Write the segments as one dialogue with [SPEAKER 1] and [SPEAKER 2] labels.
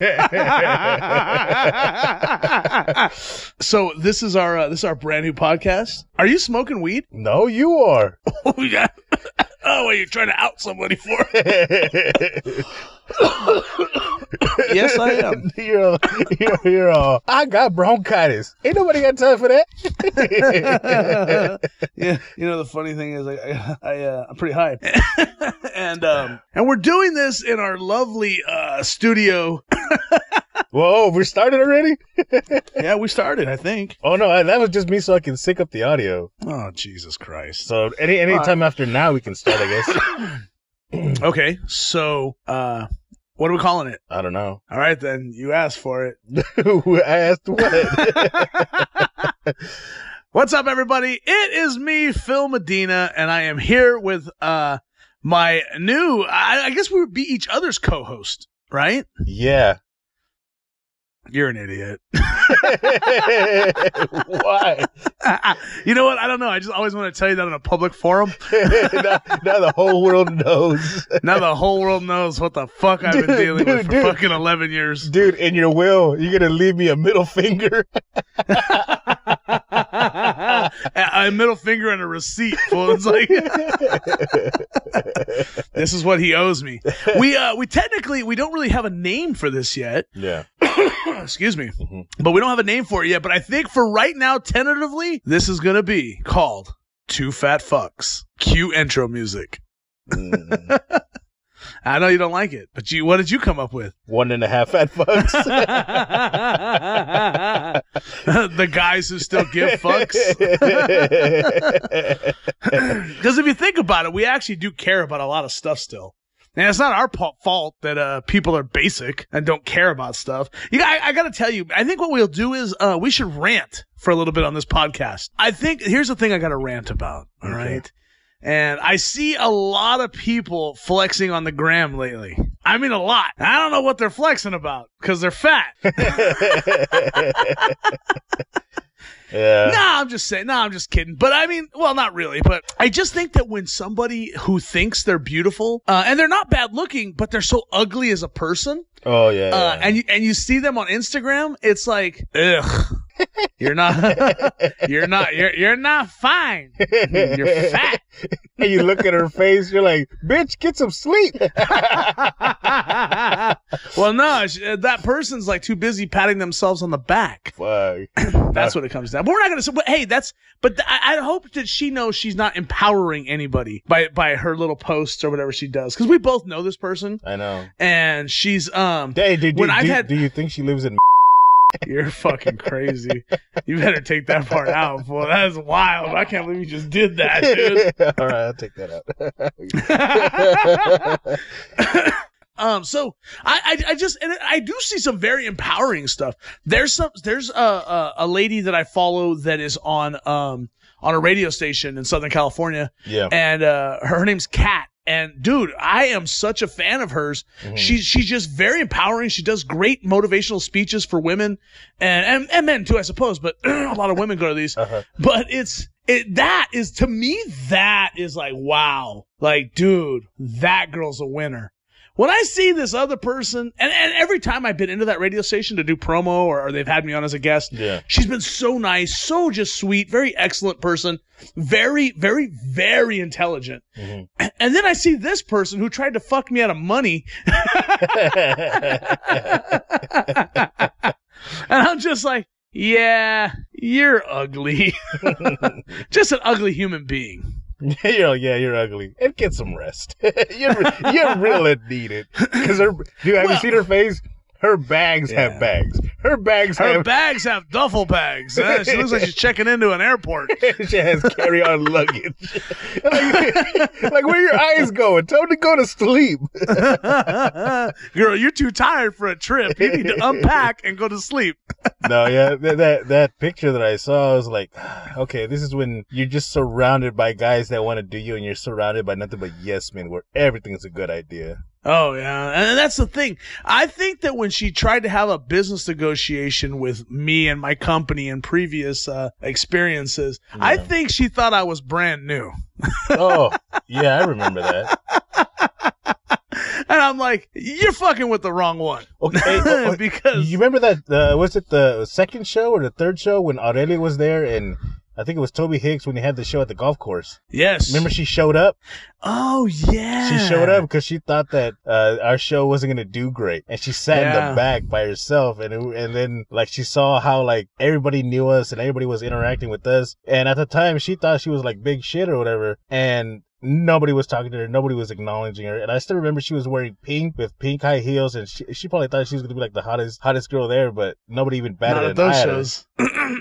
[SPEAKER 1] so this is our uh, this is our brand new podcast. Are you smoking weed?
[SPEAKER 2] no, you are.
[SPEAKER 1] Oh yeah. Oh, are you trying to out somebody for? yes, I am.
[SPEAKER 2] you're, you're, you're uh, I got bronchitis. Ain't nobody got time for that.
[SPEAKER 1] yeah, you know the funny thing is, I, I, I uh, I'm pretty high, and um, and we're doing this in our lovely uh studio.
[SPEAKER 2] Whoa, we started already?
[SPEAKER 1] Yeah, we started, I think.
[SPEAKER 2] Oh no, I- that was just me so I can sync up the audio.
[SPEAKER 1] Oh Jesus Christ!
[SPEAKER 2] So any any time after now we can start, I guess.
[SPEAKER 1] Okay, so uh, what are we calling it?
[SPEAKER 2] I don't know.
[SPEAKER 1] All right, then you asked for it.
[SPEAKER 2] I asked what?
[SPEAKER 1] What's up, everybody? It is me, Phil Medina, and I am here with uh my new. I, I guess we would be each other's co-host, right?
[SPEAKER 2] yeah.
[SPEAKER 1] You're an idiot.
[SPEAKER 2] Why?
[SPEAKER 1] you know what? I don't know. I just always want to tell you that in a public forum.
[SPEAKER 2] now, now the whole world knows.
[SPEAKER 1] Now the whole world knows what the fuck I've been
[SPEAKER 2] Dude,
[SPEAKER 1] dealing with for
[SPEAKER 2] dude.
[SPEAKER 1] fucking 11 years.
[SPEAKER 2] Dude, in your will, you're gonna leave me a middle finger.
[SPEAKER 1] A, a middle finger and a receipt. Fool. It's like this is what he owes me. We uh we technically we don't really have a name for this yet.
[SPEAKER 2] Yeah.
[SPEAKER 1] Excuse me.
[SPEAKER 2] Mhm.
[SPEAKER 1] But we don't have a name for it yet. But I think for right now, tentatively, this is gonna be called Two Fat Fucks. Cue intro music.
[SPEAKER 2] Mm.
[SPEAKER 1] I know you don't like it, but you what did you come up with?
[SPEAKER 2] One and a half fat fucks.
[SPEAKER 1] the guys who still give fucks. Because if you think about it, we actually do care about a lot of stuff still. And it's not our pa- fault that uh, people are basic and don't care about stuff. You, I, I got to tell you, I think what we'll do is uh, we should rant for a little bit on this podcast. I think here's the thing I got to rant about. All right,
[SPEAKER 2] Okay.
[SPEAKER 1] And I see a lot of people flexing on the gram lately. I mean, a lot. I don't know what they're flexing about because they're fat.
[SPEAKER 2] yeah.
[SPEAKER 1] No, I'm just saying. No, I'm just kidding. But I mean, well, not really. But I just think that when somebody who thinks they're beautiful, uh, and they're not bad looking, but they're so ugly as a person,
[SPEAKER 2] Oh yeah.
[SPEAKER 1] uh,
[SPEAKER 2] yeah.
[SPEAKER 1] and you and you see them on Instagram, it's like, ugh, you're not, you're not, you're you're not fine. You're fat.
[SPEAKER 2] and you look at her face, you're like, "Bitch, get some sleep."
[SPEAKER 1] well, no, that person's like too busy patting themselves on the back.
[SPEAKER 2] Fuck.
[SPEAKER 1] That's what it comes down. But we're not gonna. say But hey, that's. But th- I, I hope that she knows she's not empowering anybody by by her little posts or whatever she does. Because we both know this person,
[SPEAKER 2] I know.
[SPEAKER 1] and she's um.
[SPEAKER 2] Hey, do, do,
[SPEAKER 1] When I've had-
[SPEAKER 2] do you think she lives in?
[SPEAKER 1] You're fucking crazy. you better take that part out, boy. That is wild. I can't believe you just did that, dude.
[SPEAKER 2] All right, I'll take that out.
[SPEAKER 1] Um, so I, I, I just, and I do see some very empowering stuff. There's some, there's a, a, a lady that I follow that is on, um, on a radio station in Southern California,
[SPEAKER 2] yeah.
[SPEAKER 1] and uh, her, her name's Kat. And dude, I am such a fan of hers.
[SPEAKER 2] Mhm.
[SPEAKER 1] She's she's just very empowering. She does great motivational speeches for women and and, and men too, I suppose. But a lot of women go to these.
[SPEAKER 2] Uh-huh.
[SPEAKER 1] But it's it that is to me that is like wow, like dude, that girl's a winner. When I see this other person, and, and every time I've been into that radio station to do promo or, or they've had me on as a guest,
[SPEAKER 2] Yeah.
[SPEAKER 1] She's been so nice, so just sweet, very excellent person, very, very, very intelligent.
[SPEAKER 2] Mhm.
[SPEAKER 1] And then I see this person who tried to fuck me out of money. and I'm just like, yeah, you're ugly. just an ugly human being.
[SPEAKER 2] you're yeah, you're ugly. And get some rest. you're you're really needed. Because her, dude, have you seen her face? Her bags
[SPEAKER 1] Yeah.
[SPEAKER 2] have bags. Her bags
[SPEAKER 1] Her
[SPEAKER 2] have.
[SPEAKER 1] bags have duffel bags. Uh, she looks like she's checking into an airport.
[SPEAKER 2] she has carry-on luggage. like, like, where your eyes going? Tell them to go to sleep.
[SPEAKER 1] Girl, you're too tired for a trip. You need to unpack and go to sleep.
[SPEAKER 2] no, yeah, that, that that picture that I saw, I was like, okay, this is when you're just surrounded by guys that want to do you, and you're surrounded by nothing but yes men, where everything's a good idea.
[SPEAKER 1] Oh yeah, and that's the thing. I think that when she tried to have a business negotiation with me and my company in previous uh, experiences, I think she thought I was brand new.
[SPEAKER 2] Oh, yeah, I remember that.
[SPEAKER 1] And I'm like, you're fucking with the wrong one.
[SPEAKER 2] Okay, oh, oh,
[SPEAKER 1] because
[SPEAKER 2] you remember that? Uh, was it the second show or the third show when Aurelia was there and I think it was Toby Hicks when he had the show at the golf course.
[SPEAKER 1] yes.
[SPEAKER 2] Remember she showed up?
[SPEAKER 1] Oh yeah.
[SPEAKER 2] She showed up because she thought that uh, our show wasn't gonna do great, and she sat in the back by herself. And it, and then like she saw how like everybody knew us and everybody was interacting with us. And at the time, she thought she was like big shit or whatever. And nobody was talking to her. Nobody was acknowledging her. And I still remember she was wearing pink with pink high heels, and she, she probably thought she was gonna be like the hottest hottest girl there. But nobody even batted
[SPEAKER 1] Not at those
[SPEAKER 2] eye at her.
[SPEAKER 1] shows.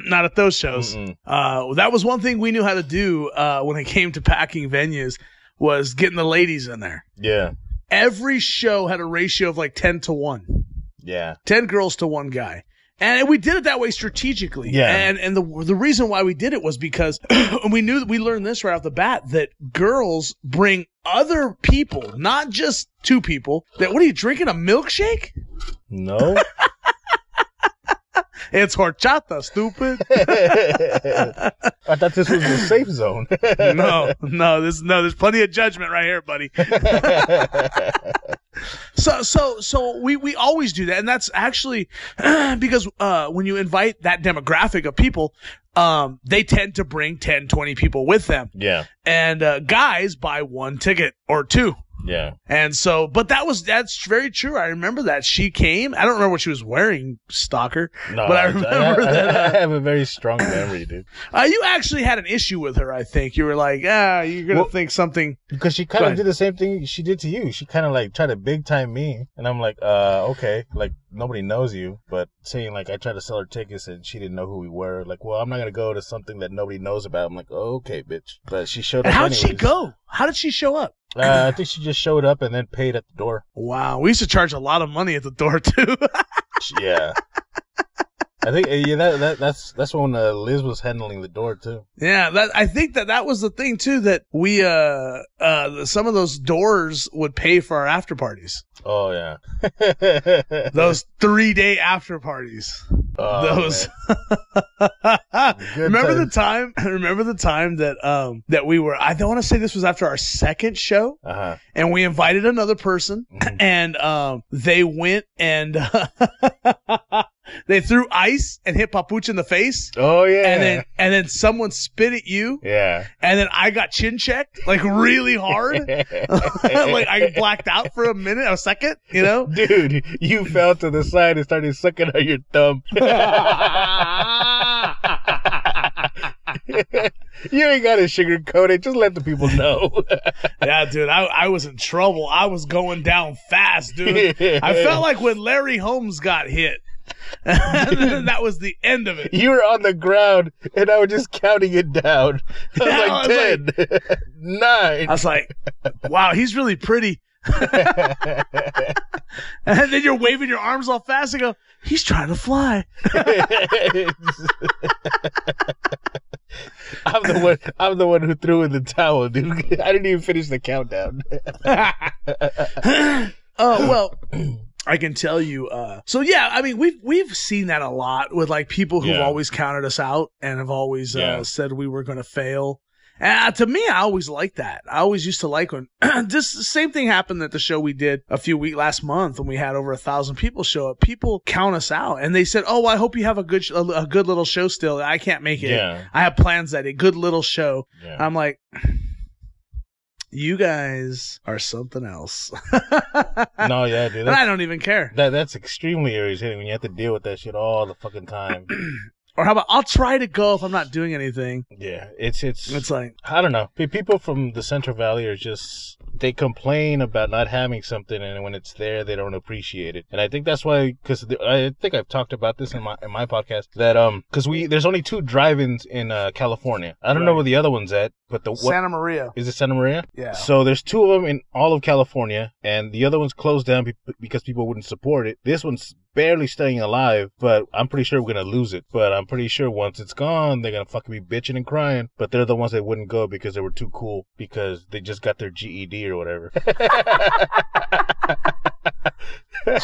[SPEAKER 1] Not at those shows. Uh, that was one thing we knew how to do uh, when it came to packing venues was getting the ladies in there.
[SPEAKER 2] Yeah,
[SPEAKER 1] Every show had a ratio of like ten to one.
[SPEAKER 2] yeah,
[SPEAKER 1] 10 girls to one guy. And we did it that way strategically.
[SPEAKER 2] Yeah.
[SPEAKER 1] And and the the reason why we did it was because we knew that we learned this right off the bat that girls bring other people, not just two people. That what are you drinking a milkshake?
[SPEAKER 2] no.
[SPEAKER 1] It's horchata, stupid.
[SPEAKER 2] I thought this was a safe zone.
[SPEAKER 1] no, no, this no, there's plenty of judgment right here, buddy. So so so we we always do that, and that's actually because uh, when you invite that demographic of people, um, they tend to bring 10, 20 people with them,
[SPEAKER 2] yeah,
[SPEAKER 1] and uh, guys buy one ticket or two.
[SPEAKER 2] Yeah.
[SPEAKER 1] And so, but that was that's very true. I remember that she came. I don't remember what she was wearing, stalker.
[SPEAKER 2] No,
[SPEAKER 1] But I remember
[SPEAKER 2] I,
[SPEAKER 1] that, uh,
[SPEAKER 2] I have a very strong memory, dude.
[SPEAKER 1] Uh, you actually had an issue with her. I think you were like, ah, you're gonna
[SPEAKER 2] Well-
[SPEAKER 1] think something.
[SPEAKER 2] Because she kind of did the same thing she did to you. She kind of like tried to big time me, and I'm like, uh, okay, like nobody knows you, but saying like I tried to sell her tickets and she didn't know who we were. Like, well, I'm not gonna go to something that nobody knows about. I'm like, oh, okay, bitch. But she showed
[SPEAKER 1] And
[SPEAKER 2] up.
[SPEAKER 1] how'd she go? How did she show up?
[SPEAKER 2] Uh, I think she just showed up and then paid at the door.
[SPEAKER 1] Wow, we used to charge a lot of money at the door too.
[SPEAKER 2] Yeah. I think yeah, that, that that's that's when uh, Liz was handling the door too.
[SPEAKER 1] yeah, that I think that that was the thing too that we uh uh some of those doors would pay for our after parties.
[SPEAKER 2] Oh yeah.
[SPEAKER 1] Those three day after parties.
[SPEAKER 2] Oh,
[SPEAKER 1] those. remember the time? Remember the time that um that we were? I don't want to say this was after our second show,
[SPEAKER 2] Uh-huh.
[SPEAKER 1] and we invited another person,
[SPEAKER 2] Mhm.
[SPEAKER 1] and um they went and they threw ice and hit Papuch in the face,
[SPEAKER 2] Oh yeah.
[SPEAKER 1] and then and then someone spit at you,
[SPEAKER 2] yeah.
[SPEAKER 1] and then I got chin checked like really hard. like I blacked out for a minute, a second, you know.
[SPEAKER 2] Dude, you fell to the side and started sucking on your thumb. you ain't gotta sugarcoat it. Just let the people know.
[SPEAKER 1] yeah, dude, I, I was in trouble. I was going down fast, dude. I felt like when Larry Holmes got hit. that was the end of it.
[SPEAKER 2] you were on the ground and I was just counting it down. I was
[SPEAKER 1] Yeah,
[SPEAKER 2] like
[SPEAKER 1] I was
[SPEAKER 2] ten, nine.
[SPEAKER 1] I was like, wow, he's really pretty. and then you're waving your arms all fast and go, he's trying to fly.
[SPEAKER 2] I'm the one. I'm the one who threw in the towel, dude. I didn't even finish the countdown.
[SPEAKER 1] Oh, well. I can tell you. Uh, so yeah, I mean, we've we've seen that a lot with like people who've
[SPEAKER 2] Yeah.
[SPEAKER 1] always counted us out and have always uh, said we were going to fail. And uh, to me, I always liked that. I always used to like when this same thing happened at the show we did a few week last month when we had over a thousand people show up. People count us out, and they said, "Oh, I hope you have a good sh- a, a good little show still. I can't make it.
[SPEAKER 2] Yeah.
[SPEAKER 1] I have plans that a good little show."
[SPEAKER 2] Yeah.
[SPEAKER 1] I'm like, you guys are something else.
[SPEAKER 2] no, yeah, dude.
[SPEAKER 1] I don't even care.
[SPEAKER 2] that that's extremely irritating when you have to deal with that shit all the fucking time.
[SPEAKER 1] Or how about I'll try to go if I'm not doing anything.
[SPEAKER 2] yeah, it's it's.
[SPEAKER 1] It's like,
[SPEAKER 2] I don't know. People from the Central Valley are just they complain about not having something, and when it's there, they don't appreciate it. And I think that's why, because I think I've talked about this in my in my podcast that um, because we there's only two drive-ins in uh, California. I don't know where the other one's at, but the what
[SPEAKER 1] Santa Maria.
[SPEAKER 2] is it Santa Maria?
[SPEAKER 1] Yeah.
[SPEAKER 2] So there's two of them in all of California, and the other one's closed down be- because people wouldn't support it. This one's barely staying alive, but I'm pretty sure we're gonna lose it. But I'm pretty sure once it's gone, they're gonna fucking be bitching and crying. But they're the ones that wouldn't go because they were too cool because they just got their GED or whatever.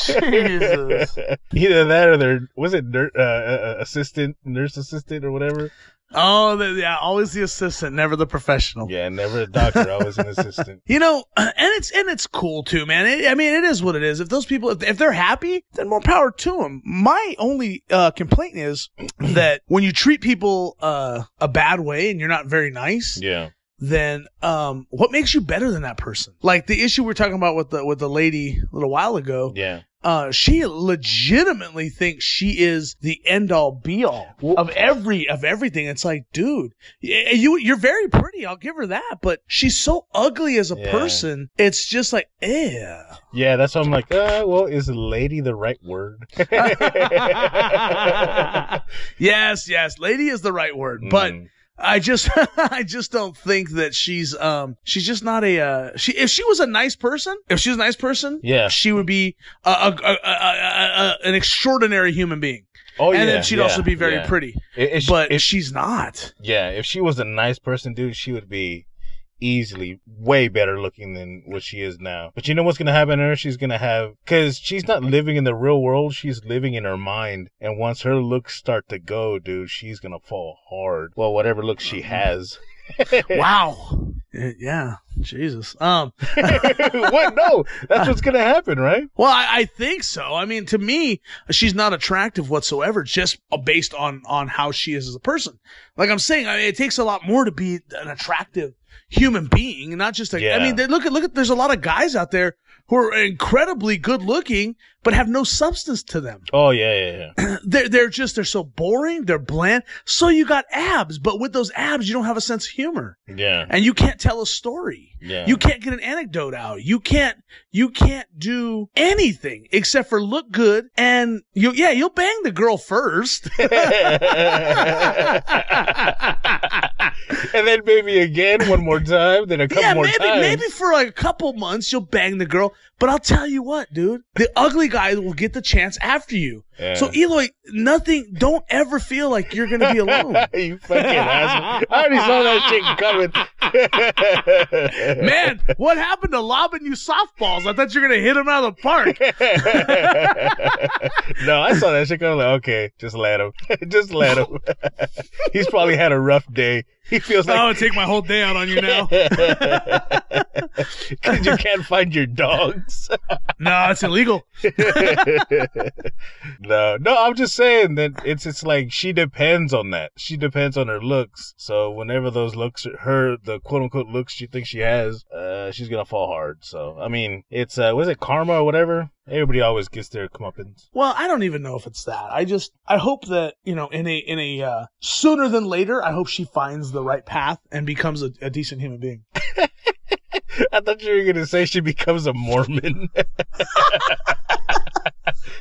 [SPEAKER 1] Jesus.
[SPEAKER 2] Either that or their was it nur- uh, uh, assistant, nurse assistant or whatever.
[SPEAKER 1] Oh, the, yeah, always the assistant, never the professional.
[SPEAKER 2] Yeah, never a doctor. Always an assistant.
[SPEAKER 1] You know, and it's and it's cool too, man. It, I mean, it is what it is. If those people, if, if they're happy, then more power to them. My only uh, complaint is that when you treat people uh, a bad way and you're not very nice,
[SPEAKER 2] Yeah.
[SPEAKER 1] then um, what makes you better than that person? Like the issue we are talking about with the with the lady a little while ago.
[SPEAKER 2] Yeah.
[SPEAKER 1] Uh, she legitimately thinks she is the end all be all of every of everything. It's like, dude, you you're very pretty. I'll give her that, but she's so ugly as a
[SPEAKER 2] Yeah.
[SPEAKER 1] person. It's just like, eh.
[SPEAKER 2] Yeah, that's why I'm like, uh, well, is lady the right word?
[SPEAKER 1] yes, yes, lady is the right word, but
[SPEAKER 2] Mm.
[SPEAKER 1] I just I just don't think that she's um she's just not a uh she if she was a nice person if she was a nice person
[SPEAKER 2] Yeah.
[SPEAKER 1] she would be a, a, a, an extraordinary human being
[SPEAKER 2] Oh,
[SPEAKER 1] and
[SPEAKER 2] yeah,
[SPEAKER 1] then she'd
[SPEAKER 2] yeah,
[SPEAKER 1] also be very
[SPEAKER 2] yeah.
[SPEAKER 1] pretty
[SPEAKER 2] If- if
[SPEAKER 1] but
[SPEAKER 2] if-
[SPEAKER 1] she's not
[SPEAKER 2] yeah, if she was a nice person, dude, she would be easily way better looking than what she is now. But you know what's gonna happen to her? She's gonna have because she's not living in the real world. She's living in her mind, and once her looks start to go, dude, she's gonna fall hard. Well, whatever looks she mm-hmm. has.
[SPEAKER 1] wow Uh, yeah Jesus um
[SPEAKER 2] what? No, that's what's gonna happen, right?
[SPEAKER 1] Well, I, I think so. I mean, to me, she's not attractive whatsoever, just based on on how she is as a person. Like I'm saying, I mean, it takes a lot more to be an attractive human being, not just. A, I
[SPEAKER 2] Yeah.
[SPEAKER 1] mean, they, look at look at. There's a lot of guys out there who are incredibly good looking, but have no substance to them.
[SPEAKER 2] Oh yeah, yeah, yeah.
[SPEAKER 1] They're they're just they're so boring. They're bland. So you got abs, but with those abs, you don't have a sense of humor,
[SPEAKER 2] Yeah,
[SPEAKER 1] and you can't tell a story.
[SPEAKER 2] yeah.
[SPEAKER 1] You can't get an anecdote out. You can't you can't do anything except for look good and you yeah, you'll bang the girl first.
[SPEAKER 2] and then maybe again one more time, then a couple
[SPEAKER 1] yeah,
[SPEAKER 2] more
[SPEAKER 1] maybe
[SPEAKER 2] times.
[SPEAKER 1] maybe maybe for like a couple months you'll bang the girl, but I'll tell you what, dude. The ugly guy will get the chance after you.
[SPEAKER 2] Yeah.
[SPEAKER 1] So Eloy, nothing don't ever feel like you're gonna be alone.
[SPEAKER 2] you fucking asshole. I already saw that shit coming.
[SPEAKER 1] Man, what happened to lobbing you softballs? I thought you were gonna hit him out of the park.
[SPEAKER 2] no, I saw that shit coming. Like, okay, just let him. just let him. He's probably had a rough day. He feels like
[SPEAKER 1] I
[SPEAKER 2] like
[SPEAKER 1] would take my whole day out on you now.
[SPEAKER 2] because you can't find your dogs.
[SPEAKER 1] No, it's illegal.
[SPEAKER 2] No, no, I'm just saying that it's it's like she depends on that. She depends on her looks. So whenever those looks, her the quote unquote looks she thinks she has, uh, she's gonna fall hard. So I mean, it's uh, was it karma or whatever? Everybody always gets their comeuppance.
[SPEAKER 1] Well, I don't even know if it's that. I just I hope that you know in a in a uh, sooner than later. I hope she finds the right path and becomes a, a decent human being.
[SPEAKER 2] I thought you were gonna say she becomes a Mormon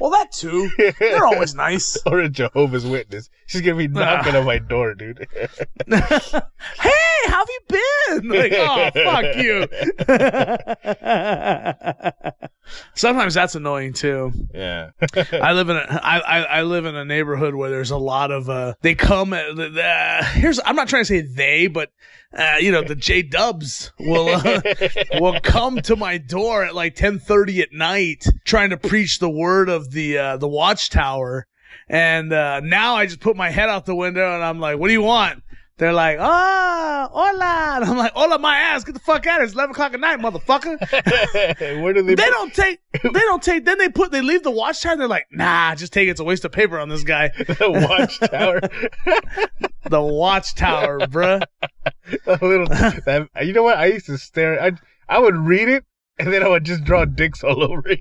[SPEAKER 1] Well, that too. They're always nice.
[SPEAKER 2] or a Jehovah's Witness. She's gonna be knocking on my door, dude.
[SPEAKER 1] hey, how have you been? Like, oh, fuck you. Sometimes that's annoying too.
[SPEAKER 2] yeah.
[SPEAKER 1] I live in a I, I, I live in a neighborhood where there's a lot of uh they come uh, here's I'm not trying to say they but uh you know the J Dubs will uh, will come to my door at like 10:30 at night trying to preach the word of the uh the watchtower and uh now I just put my head out the window and I'm like what do you want they're like, ah, hola. And I'm like, hola, my ass. Get the fuck out of here. It's 11 o'clock at night, motherfucker.
[SPEAKER 2] Where do they?
[SPEAKER 1] They don't take. They don't take. Then they put. They leave the watchtower. They're like, nah, just take it. It's a waste of paper on this guy.
[SPEAKER 2] the watchtower.
[SPEAKER 1] The watchtower, bruh.
[SPEAKER 2] a little. That, you know what? I used to stare. I I would read it and then I would just draw dicks all over it.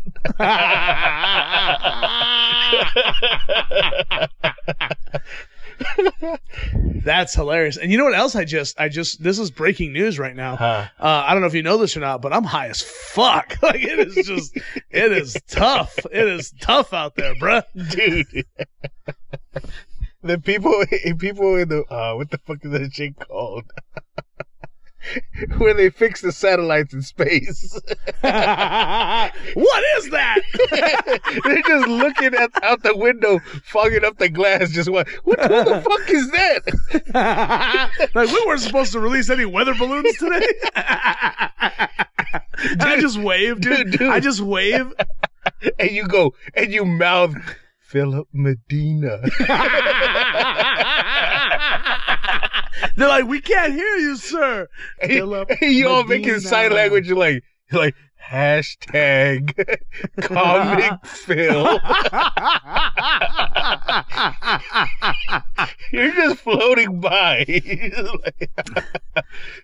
[SPEAKER 1] That's hilarious. And you know what else? I just, I just. This is breaking news right now.
[SPEAKER 2] Huh.
[SPEAKER 1] Uh, I don't know if you know this or not, but I'm high as fuck. Like it is just, it is tough. It is tough out there, bruh.
[SPEAKER 2] dude. the people, people in the uh, what the fuck is that shit called? Where they fix the satellites in space.
[SPEAKER 1] what is that?
[SPEAKER 2] They're just looking at out the window, fogging up the glass. Just what? What, what the fuck is that?
[SPEAKER 1] like we weren't supposed to release any weather balloons today. I just wave, dude.
[SPEAKER 2] Dude, dude.
[SPEAKER 1] I just wave.
[SPEAKER 2] And you go and you mouth Philip Medina.
[SPEAKER 1] They're like, we can't hear you, sir.
[SPEAKER 2] You all making sign language you're like you're like hashtag comic Phil. You're just floating by.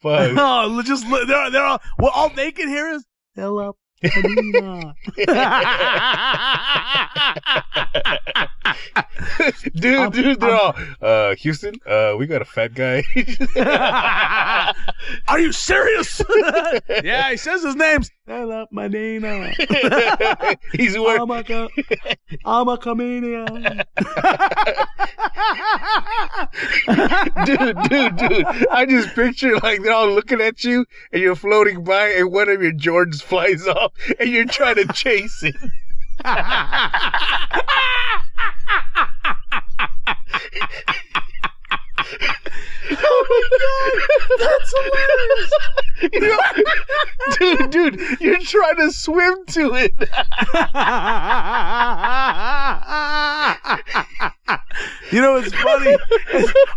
[SPEAKER 2] Fuck.
[SPEAKER 1] oh, just they're they're all well, all they can hear is fill up. Medina."
[SPEAKER 2] dude, dude, they're all uh Houston, uh we got a fat guy.
[SPEAKER 1] Are you serious? yeah, he says his name's Medina.
[SPEAKER 2] He's wearing
[SPEAKER 1] I'm a, co- I'm a comedian.
[SPEAKER 2] dude, dude, dude. I just picture like they're all looking at you and you're floating by and one of your Jordans flies off and you're trying to chase it.
[SPEAKER 1] Oh that's hilarious.
[SPEAKER 2] Dude, dude, you're trying to swim to it.
[SPEAKER 1] you know it's funny?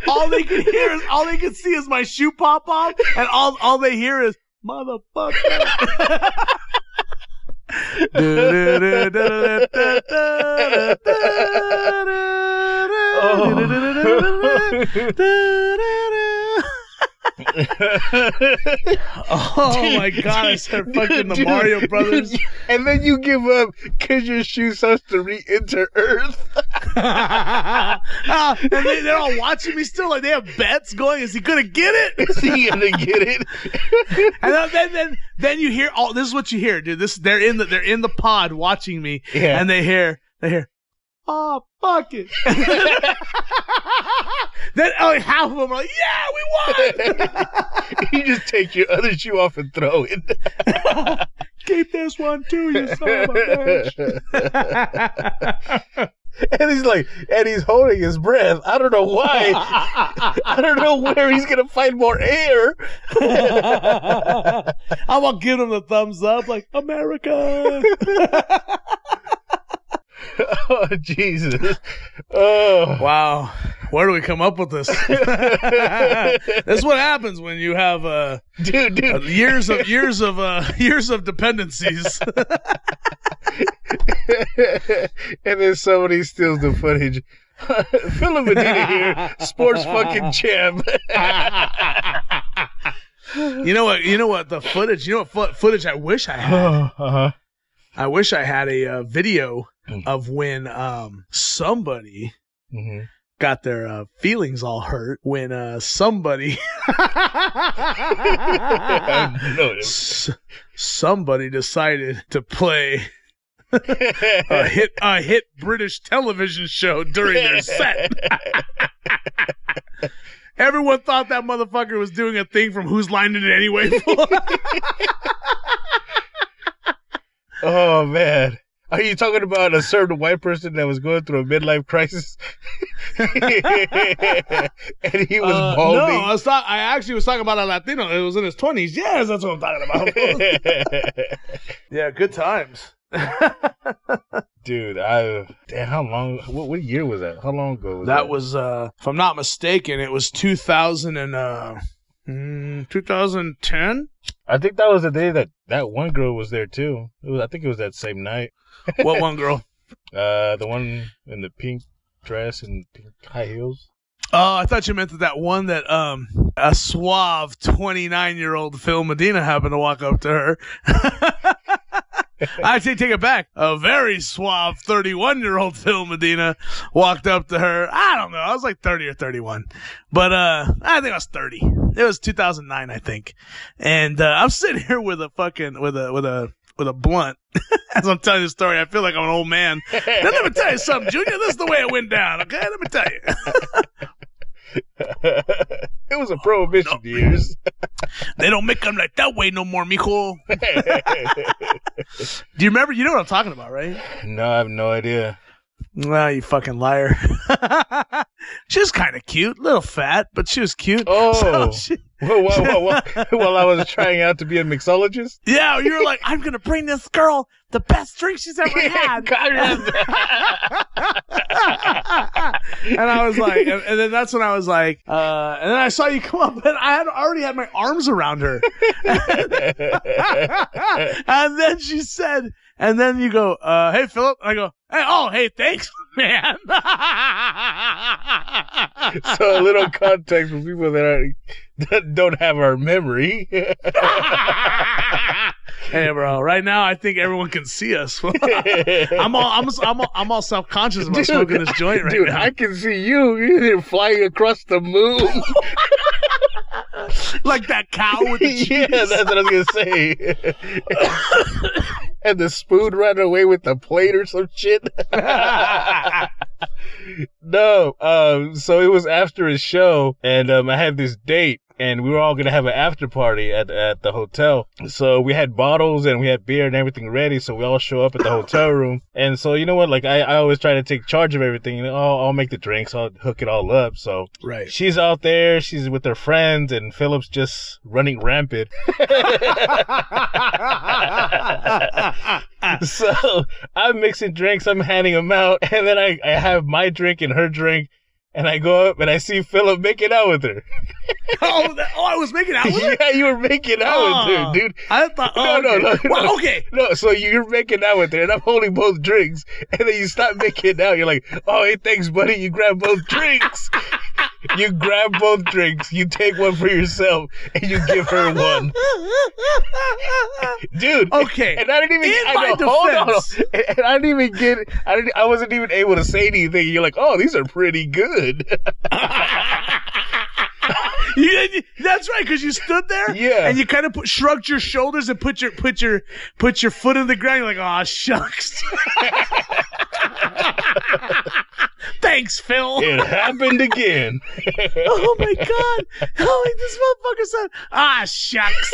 [SPEAKER 1] All they can hear is all they can see is my shoe pop off, and all all they hear is motherfucker. oh my god! I start fucking the Mario Brothers.
[SPEAKER 2] And then you give up because your shoe starts to re-enter Earth.
[SPEAKER 1] Ah, and they, they're all watching me still, like they have bets going. Is he gonna get it?
[SPEAKER 2] Is he gonna get it?
[SPEAKER 1] And then, then, then, then you hear all. This is what you hear, dude. This they're in the they're in the pod watching me,
[SPEAKER 2] Yeah.
[SPEAKER 1] and they hear they hear, oh fuck it. then only half of them are like, yeah, we won.
[SPEAKER 2] you just take your other shoe off and throw it.
[SPEAKER 1] Keep this one too, you son of a bitch.
[SPEAKER 2] And he's like, and he's holding his breath. I don't know why. I don't know where he's gonna find more air.
[SPEAKER 1] I'm gonna give him the thumbs up, like America.
[SPEAKER 2] oh Jesus! Oh,
[SPEAKER 1] Wow. Where do we come up with this? That's what happens when you have uh,
[SPEAKER 2] dude, dude.
[SPEAKER 1] years of years of uh, years of dependencies.
[SPEAKER 2] and then somebody steals the footage. Philip Medina here, sports fucking champ.
[SPEAKER 1] you know what? You know what? The footage. You know what fo- footage? I wish I had.
[SPEAKER 2] uh-huh.
[SPEAKER 1] I wish I had a uh, video
[SPEAKER 2] Mm.
[SPEAKER 1] of when um somebody
[SPEAKER 2] hmm
[SPEAKER 1] got their uh, feelings all hurt when uh somebody
[SPEAKER 2] I know it.
[SPEAKER 1] S- somebody decided to play a hit a hit British television show during their set. Everyone thought that motherfucker was doing a thing from Who's Did It Anyway?
[SPEAKER 2] oh man. Are you talking about a certain white person that was going through a midlife crisis? and he was
[SPEAKER 1] Uh, no. I was talk- I actually was talking about a Latino. It was in his twenties. Yes, that's what I'm talking about. yeah, good times.
[SPEAKER 2] Dude, I damn how long what, what year was that? How long ago was that?
[SPEAKER 1] That was, uh, if I'm not mistaken, it was 2000 and uh, mm, 2010.
[SPEAKER 2] I think that was the day that that one girl was there too. It was, I think it was that same night.
[SPEAKER 1] What one girl?
[SPEAKER 2] Uh, the one in the pink dress and pink high heels.
[SPEAKER 1] Oh, I thought you meant that that one that um a suave 29 year old Phil Medina happened to walk up to her. I actually take it back. A very suave 31 year old Phil Medina walked up to her. I don't know. I was like 30 or 31, but uh, I think I was 30. It was 2009, I think. And uh, I'm sitting here with a fucking with a with a with a blunt. As I'm telling the story, I feel like I'm an old man. Now, let me tell you something, Junior. This is the way it went down. Okay, let me tell you.
[SPEAKER 2] it was a prohibition oh, years.
[SPEAKER 1] They don't make them like that way no more, mijo. Do you remember? You know what I'm talking about, right?
[SPEAKER 2] no, I have no idea.
[SPEAKER 1] Well, you fucking liar. she was kind of cute, little fat, but she was cute.
[SPEAKER 2] Oh.
[SPEAKER 1] So she-
[SPEAKER 2] while I was trying out to be a mixologist.
[SPEAKER 1] yeah, you were like, I'm gonna bring this girl the best drink she's ever had. and I was like, and, and then that's when I was like, uh, and then I saw you come up, and I had already had my arms around her, and then she said, and then you go, uh, hey Philip, I go, hey, oh, hey, thanks, man.
[SPEAKER 2] so a little context for people that, are, that don't have our memory.
[SPEAKER 1] hey, bro, right now I think everyone can see us. I'm all, I'm, I'm all, I'm all self conscious about
[SPEAKER 2] Dude,
[SPEAKER 1] smoking this joint right
[SPEAKER 2] Dude,
[SPEAKER 1] now.
[SPEAKER 2] Dude, I can see you. You're flying across the moon.
[SPEAKER 1] like that cow with the cheese.
[SPEAKER 2] yeah, that's what I was gonna say. And the spoon ran away with the plate or some shit. no, um, so it was after a show, and um, I had this date. And we were all gonna have an after party at at the hotel. So we had bottles and we had beer and everything ready. So we all show up at the hotel room. And so you know what? Like I, I always try to take charge of everything. You know, I'll, I'll make the drinks. I'll hook it all up. So
[SPEAKER 1] Right.
[SPEAKER 2] she's out there. She's with her friends, and Phillips just running rampant. so I'm mixing drinks, I'm handing them out, and then I, I have my drink and her drink, and I go up and I see Philip making out with her.
[SPEAKER 1] oh, that, oh, I was making out with her.
[SPEAKER 2] yeah, you were making out
[SPEAKER 1] Oh,
[SPEAKER 2] with her, ah, dude.
[SPEAKER 1] I thought.
[SPEAKER 2] No,
[SPEAKER 1] Oh,
[SPEAKER 2] no,
[SPEAKER 1] okay.
[SPEAKER 2] no,
[SPEAKER 1] Well,
[SPEAKER 2] no.
[SPEAKER 1] okay.
[SPEAKER 2] No, so you're making out with her, and I'm holding both drinks, and then you stop making out. You're like, "Oh, hey, thanks, buddy." You grab both drinks. You grab both drinks. You take one for yourself, and you give her one, dude.
[SPEAKER 1] Okay.
[SPEAKER 2] And I didn't even.
[SPEAKER 1] In
[SPEAKER 2] I
[SPEAKER 1] my
[SPEAKER 2] know, hold on. and I didn't even get. I didn't. I wasn't even able to say anything. You're like, "Oh, these are pretty good."
[SPEAKER 1] You- that's right, because you stood there,
[SPEAKER 2] Yeah.
[SPEAKER 1] and you kind of put, shrugged your shoulders and put your put your put your foot in the ground. You're like, "Oh shucks." Thanks, Phil.
[SPEAKER 2] it happened again.
[SPEAKER 1] Oh my god! Oh, this motherfucker said, "Ah shucks."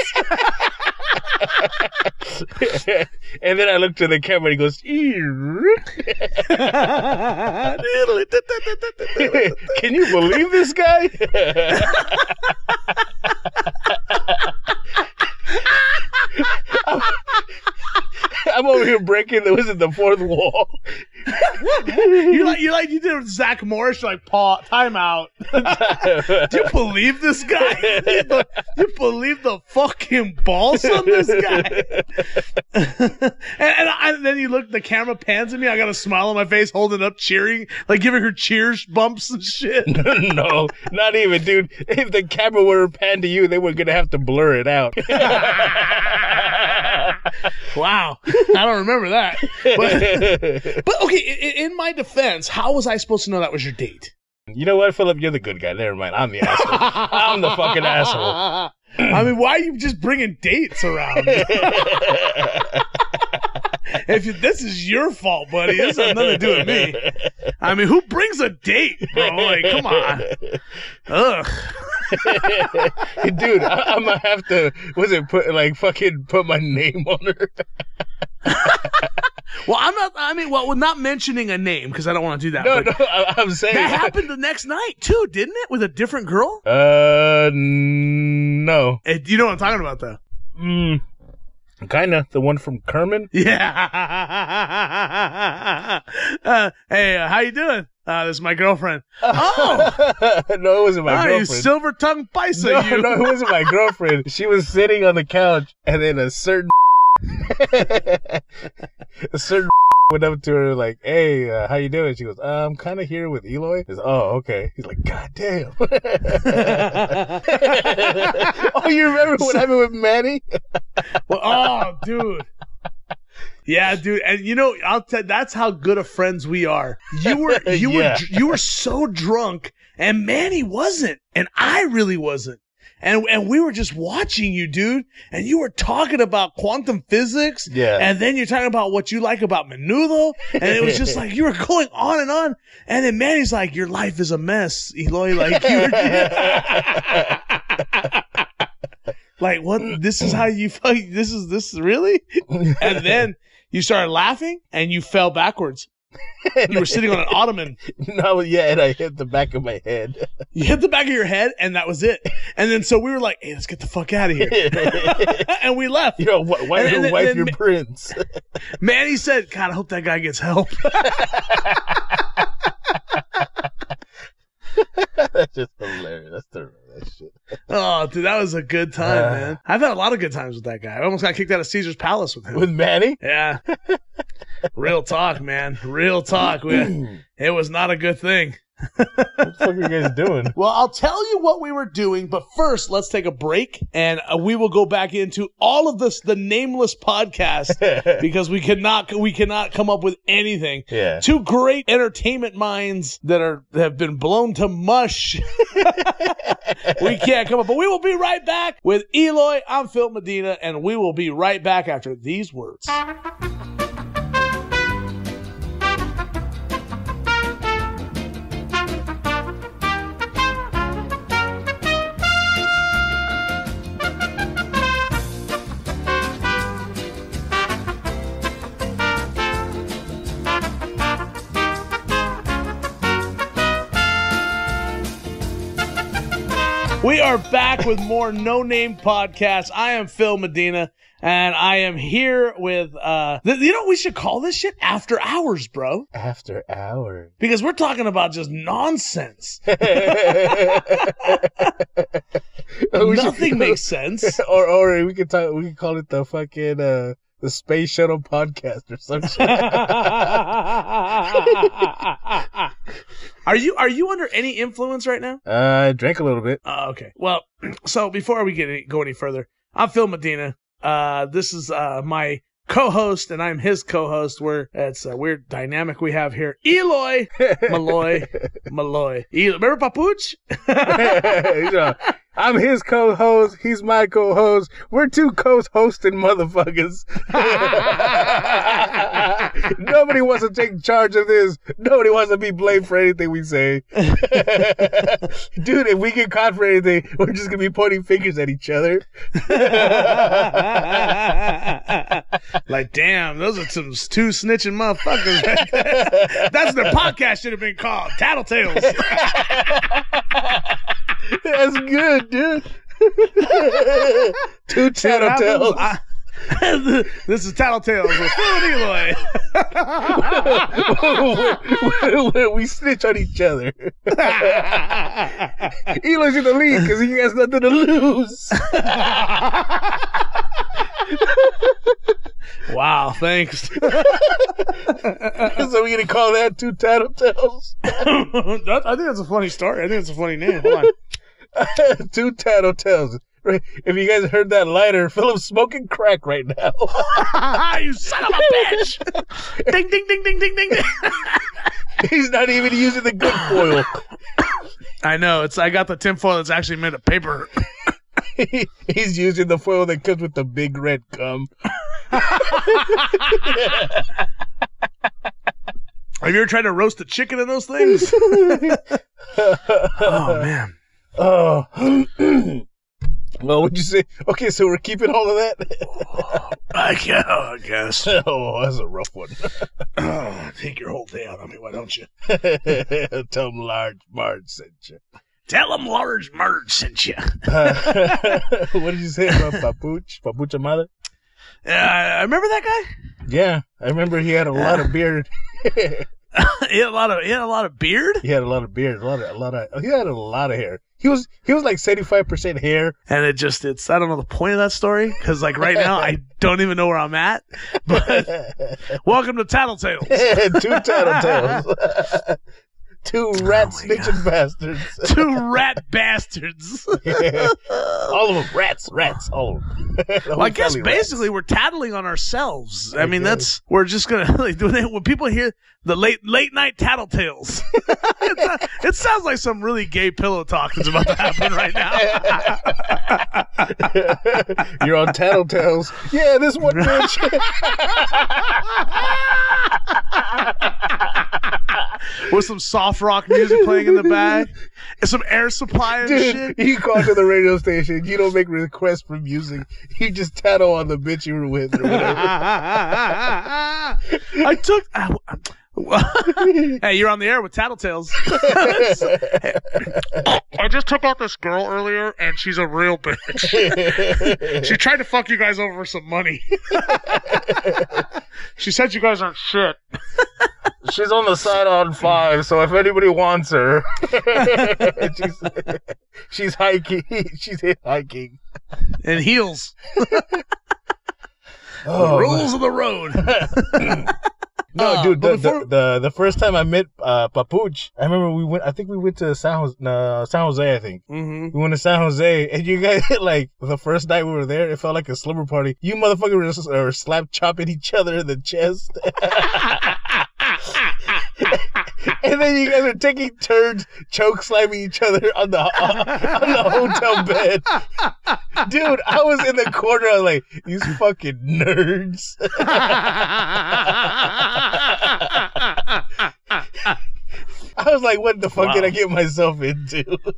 [SPEAKER 2] and then I looked to the camera and he goes. Can you believe this guy? I'm over here breaking the was it the fourth wall?
[SPEAKER 1] You like you like you did Zach Morris. You're like, Paul, time out. Do you believe this guy? Do you, you believe the fucking balls on this guy? and, and, I, and then you look, the camera pans at me. I got a smile on my face, holding up, cheering, like giving her cheers bumps and shit.
[SPEAKER 2] no, not even, dude. If the camera were panned to you, they were gonna have to blur it out.
[SPEAKER 1] wow, I don't remember that. But, but okay, in, in my defense, how was I supposed to know that was your date?
[SPEAKER 2] you know what, Philip? You're the good guy. Never mind. I'm the asshole. I'm the fucking asshole.
[SPEAKER 1] I mean, why are you just bringing dates around? if you, this is your fault, buddy, this has nothing to do with me. I mean, who brings a date, bro? Like, come on. Ugh.
[SPEAKER 2] Dude, I, I'm gonna have to. Was it put like fucking put my name on her?
[SPEAKER 1] Well, I'm not. I mean, well, we're not mentioning a name because I don't want to do that.
[SPEAKER 2] No,
[SPEAKER 1] but
[SPEAKER 2] no, I, I'm saying
[SPEAKER 1] that happened the next night too, didn't it? With a different girl.
[SPEAKER 2] Uh, no.
[SPEAKER 1] Eh, you know what I'm talking about, though.
[SPEAKER 2] Mm, kinda the one from Kerman.
[SPEAKER 1] Yeah. uh, hey, uh, how you doing? Uh, this is my girlfriend. Oh,
[SPEAKER 2] no, it wasn't my
[SPEAKER 1] oh you silver tongued paisa,
[SPEAKER 2] no,
[SPEAKER 1] you.
[SPEAKER 2] no, it wasn't my girlfriend. She was sitting on the couch, and then a certain a certain went up to her like, "Hey, uh, how you doing?" She goes, uh, "I'm kind of here with Eloy." He's, "Oh, okay." He's like, "God damn." oh, you remember what happened with Manny?
[SPEAKER 1] Well, oh, dude. Yeah, dude, and you know, I'll tell. That's how good of friends we are. You were, you were, you were so drunk, and Manny wasn't, and I really wasn't, and and we were just watching you, dude, and you were talking about quantum physics,
[SPEAKER 2] Yeah.
[SPEAKER 1] and then you're talking about what you like about Menudo, and it was just like you were going on and on, and then Manny's like, "Your life is a mess, Eloy." Like you were. like what this is how you fuck this is this really and then you started laughing and you fell backwards you were sitting on an ottoman
[SPEAKER 2] no, yeah, and I hit the back of my head.
[SPEAKER 1] you hit the back of your head and that was it and then so we were like hey let's get the fuck out of here and we left
[SPEAKER 2] Yo, wh- wipe,
[SPEAKER 1] And then-
[SPEAKER 2] wipe
[SPEAKER 1] and
[SPEAKER 2] your prints.
[SPEAKER 1] manny said god i hope that guy gets help
[SPEAKER 2] That's just hilarious. That's the that shit.
[SPEAKER 1] Oh, dude, that was a good time,
[SPEAKER 2] Uh.
[SPEAKER 1] man. I've had a lot of good times with that guy. I almost got kicked out of Caesar's Palace with him.
[SPEAKER 2] With Manny.
[SPEAKER 1] yeah. Real talk, man. Real talk. We, it was not a good thing.
[SPEAKER 2] what the fuck are you guys doing?
[SPEAKER 1] Well, I'll tell you what we were doing, but first, let's take a break and uh, we will go back into all of this, the nameless podcast, because we cannot, we cannot come up with anything.
[SPEAKER 2] yeah.
[SPEAKER 1] Two great entertainment minds that are have been blown to mush. we can't come up, but we will be right back with Eloy. I'm Phil Medina, and we will be right back after these words. We are back with more No Name Podcast. I am Phil Medina, and I am here with, uh, th- you know, what we should call this shit After Hours, bro,
[SPEAKER 2] After hours.
[SPEAKER 1] because we're talking about just nonsense.
[SPEAKER 2] We should-
[SPEAKER 1] Nothing makes sense.
[SPEAKER 2] or or we could talk. We could call it the fucking uh the space shuttle podcast or some shit.
[SPEAKER 1] are you are you under any influence right now?
[SPEAKER 2] uh, I drank a little bit.
[SPEAKER 1] Uh, okay. Well, so before we get any, go any further, I'm Phil Medina. Uh, this is uh, my co-host, and I'm his co-host. We're it's a weird dynamic we have here. Eloy Malloy Malloy. Remember Papuch?
[SPEAKER 2] You know, I'm his co-host. He's my co-host. We're two co-hosting motherfuckers. Nobody wants to take charge of this. Nobody wants to be blamed for anything we say. Dude, if we get caught for anything, we're just gonna be pointing fingers at each other.
[SPEAKER 1] like, damn, those are some two snitching motherfuckers. That's what their podcast should have been called, Tattletales.
[SPEAKER 2] That's good, dude. Two tattletales.
[SPEAKER 1] I- this is Tattletales with Phil and Eloy.
[SPEAKER 2] We snitch on each other. Eloy's in the lead because he has nothing to lose.
[SPEAKER 1] wow, thanks.
[SPEAKER 2] so we're gonna call that two tattletales.
[SPEAKER 1] That- I think that's a funny story. I think it's a funny name. Hold on.
[SPEAKER 2] two tattletales. If you guys heard that lighter, Philip's smoking crack right now.
[SPEAKER 1] you son of a bitch! ding, ding, ding, ding, ding, ding. ding.
[SPEAKER 2] He's not even using the good foil.
[SPEAKER 1] I know. It's. I got the tinfoil that's actually made of paper.
[SPEAKER 2] He's using the foil that comes with the big red gum.
[SPEAKER 1] Have you ever tried to roast a chicken in those things? oh man.
[SPEAKER 2] Oh. well, what'd you say? Okay, so we're keeping all of that?
[SPEAKER 1] I guess. I guess.
[SPEAKER 2] oh, that's a rough one.
[SPEAKER 1] Oh, take your whole day out on me, why don't you?
[SPEAKER 2] Tell him large Marge sent you.
[SPEAKER 1] Tell them large Marge sent you.
[SPEAKER 2] Uh, what did you say about Papuch? Papucha Mother?
[SPEAKER 1] Uh, I remember that guy.
[SPEAKER 2] Yeah, I remember he had a lot of beard.
[SPEAKER 1] he had a lot of. He had a lot of beard,
[SPEAKER 2] He had a lot of beard, a lot of, a lot of. He had a lot of hair. He was, he was like seventy five percent hair.
[SPEAKER 1] and it just. It's. I don't know the point of that story because, like, right now I don't even know where I'm at. But welcome to Tattletales.
[SPEAKER 2] Two tattletales. Two oh rat
[SPEAKER 1] Oh
[SPEAKER 2] snitching bastards.
[SPEAKER 1] Two rat bastards.
[SPEAKER 2] all of them, rats, rats, all of them. The
[SPEAKER 1] Well, I guess
[SPEAKER 2] family rats.
[SPEAKER 1] basically we're tattling on ourselves. I, mean, that's we're just gonna like when, they, when people hear the late late night tattletales, it sounds like some really gay pillow talk is about to happen right now.
[SPEAKER 2] You're on Tattletales. Yeah, this one bitch.
[SPEAKER 1] With some soft rock music playing in the back, and some air supply and
[SPEAKER 2] Dude,
[SPEAKER 1] shit.
[SPEAKER 2] you call to the radio station. You don't make requests for music. You just tattle on the bitch you were with or whatever.
[SPEAKER 1] I took. I, hey, you're on the air with Tattletales. I just took out this girl earlier, and she's a real bitch. she tried to fuck you guys over for some money. she said you guys aren't shit.
[SPEAKER 2] She's on the side on five, so if anybody wants her, she's, she's hiking. She's hiking.
[SPEAKER 1] And heels.
[SPEAKER 2] Oh,
[SPEAKER 1] the rules of the road.
[SPEAKER 2] No,
[SPEAKER 1] Uh,
[SPEAKER 2] dude, the,
[SPEAKER 1] before-
[SPEAKER 2] the, the the first time I met uh, Papuch, I remember we went. I think we went to San Jose, uh, San Jose. I think
[SPEAKER 1] hmm
[SPEAKER 2] we went to San Jose, and you guys like the first night we were there, it felt like a slumber party. You motherfuckers were, were slap chopping each other in the chest, and then you guys are taking turns choke slamming each other on the on the hotel bed. Dude, I was in the corner. I was like, these fucking nerds. I was like, what the fuck did I get myself into?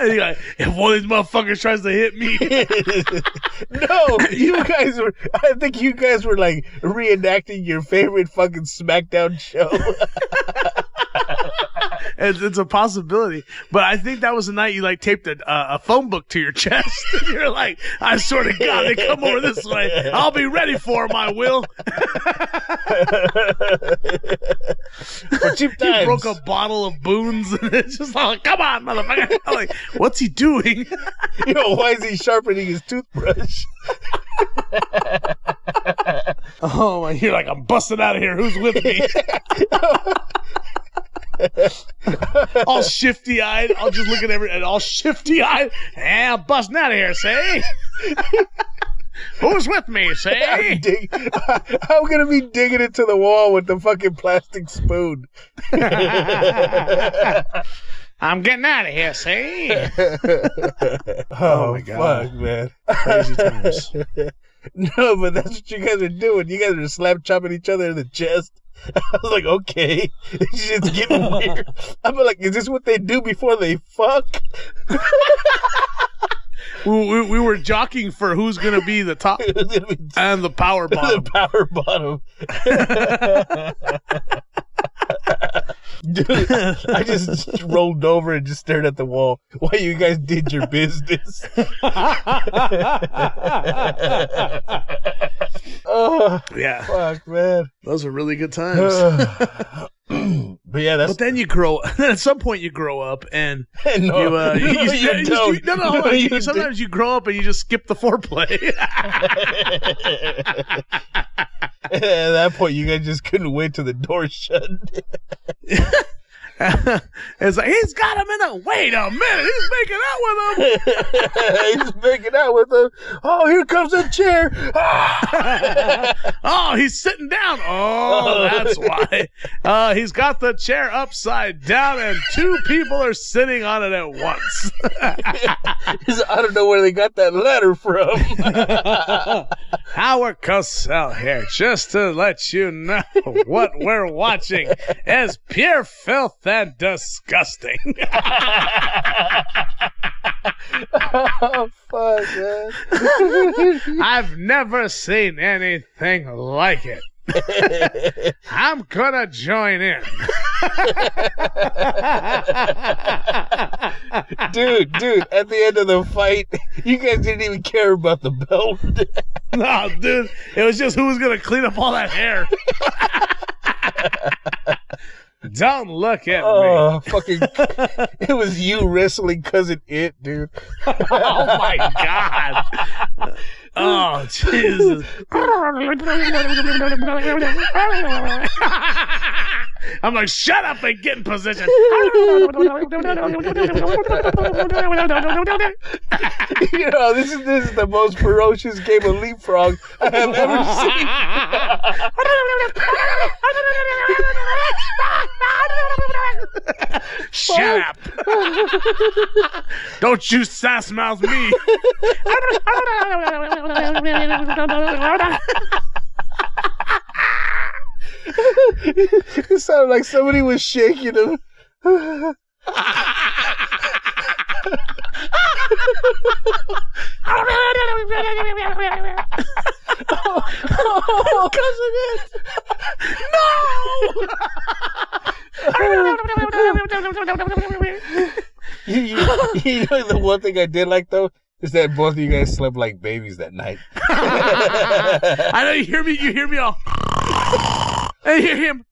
[SPEAKER 1] And like, if one of these motherfuckers tries to hit me,
[SPEAKER 2] no, you guys were. I think you guys were like reenacting your favorite fucking SmackDown show.
[SPEAKER 1] It's, it's a possibility. But I think that was the night you like taped a, a phone book to your chest. and you're like, I swear to God, they come over this way. I'll be ready for them. I will.
[SPEAKER 2] For cheap times.
[SPEAKER 1] broke a bottle of boons, and it's just like, come on, motherfucker. I'm like, what's he doing?
[SPEAKER 2] You know, why is he sharpening his toothbrush?
[SPEAKER 1] Oh my! You're like, I'm busting out of here. Who's with me? all shifty eyed. I'll just look at every and all shifty eyed. Yeah, I'm busting out of here. Say, who's with me?
[SPEAKER 2] I'm,
[SPEAKER 1] Say,
[SPEAKER 2] dig- I'm gonna be digging into the wall with the fucking plastic spoon.
[SPEAKER 1] I'm getting out of here. Say,
[SPEAKER 2] oh, oh,
[SPEAKER 1] my God.
[SPEAKER 2] fuck, man.
[SPEAKER 1] crazy times.
[SPEAKER 2] No, but that's what you guys are doing. You guys are slap chopping each other in the chest. I was like, okay, shit's getting weird. I'm like, is this what they do before they fuck?
[SPEAKER 1] We, we, we were jockeying for who's gonna be the top
[SPEAKER 2] It's be
[SPEAKER 1] and the power bottom.
[SPEAKER 2] the power bottom. Dude, I just rolled over and just stared at the wall while you guys did your business. oh,
[SPEAKER 1] yeah,
[SPEAKER 2] fuck, man.
[SPEAKER 1] those are really good times.
[SPEAKER 2] but yeah, that's
[SPEAKER 1] But then you grow. Then at some point you grow up and
[SPEAKER 2] no,
[SPEAKER 1] you, uh,
[SPEAKER 2] no,
[SPEAKER 1] you, you,
[SPEAKER 2] you
[SPEAKER 1] you-
[SPEAKER 2] don't.
[SPEAKER 1] you- no, no,
[SPEAKER 2] you
[SPEAKER 1] You- sometimes you grow up and you just skip the foreplay.
[SPEAKER 2] At that point, you guys just couldn't wait till the door shut.
[SPEAKER 1] it's like he's got him in a. Wait a minute, he's making out with him.
[SPEAKER 2] He's making out with him. Oh, here comes a chair.
[SPEAKER 1] Oh, he's sitting down. Oh, that's why. Uh, he's got the chair upside down, and two people are sitting on it at once.
[SPEAKER 2] I don't know where they got that letter from.
[SPEAKER 1] Howard Cosell here, just to let you know what we're watching is pure filth and disgusting.
[SPEAKER 2] oh, fuck, man.
[SPEAKER 1] I've never seen anything like it. I'm gonna join in.
[SPEAKER 2] dude, dude, at the end of the fight, you guys didn't even care about the belt.
[SPEAKER 1] No, dude, it was just who was gonna clean up all that hair. Don't look at me.
[SPEAKER 2] Oh, fucking. It was you wrestling cousin It, dude.
[SPEAKER 1] Oh my god. Oh Jesus. I'm like, shut up and get in position.
[SPEAKER 2] you know, this is this is the most ferocious game of leapfrog I have ever seen.
[SPEAKER 1] Shut up. Don't you sass mouth me.
[SPEAKER 2] It sounded like somebody was shaking him.
[SPEAKER 1] Oh, Cousin Ed.
[SPEAKER 2] you, you, you know the one thing I did like though is that both of you guys slept like babies that night.
[SPEAKER 1] I know you hear me. You hear me all. I hear him.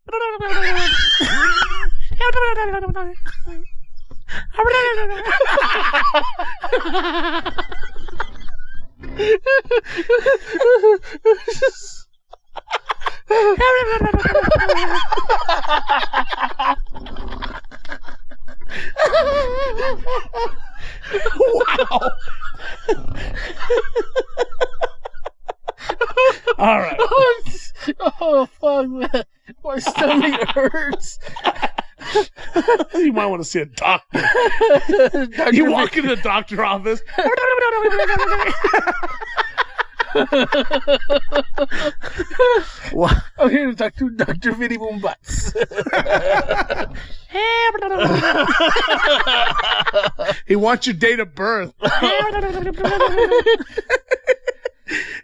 [SPEAKER 1] wow. All right.
[SPEAKER 2] Oh, oh fuck, man! My stomach hurts.
[SPEAKER 1] You might want to see a doctor. You walk into the doctor office. What?
[SPEAKER 2] I'm here to talk to Doctor Vinny Boombats.
[SPEAKER 1] He wants your date of birth.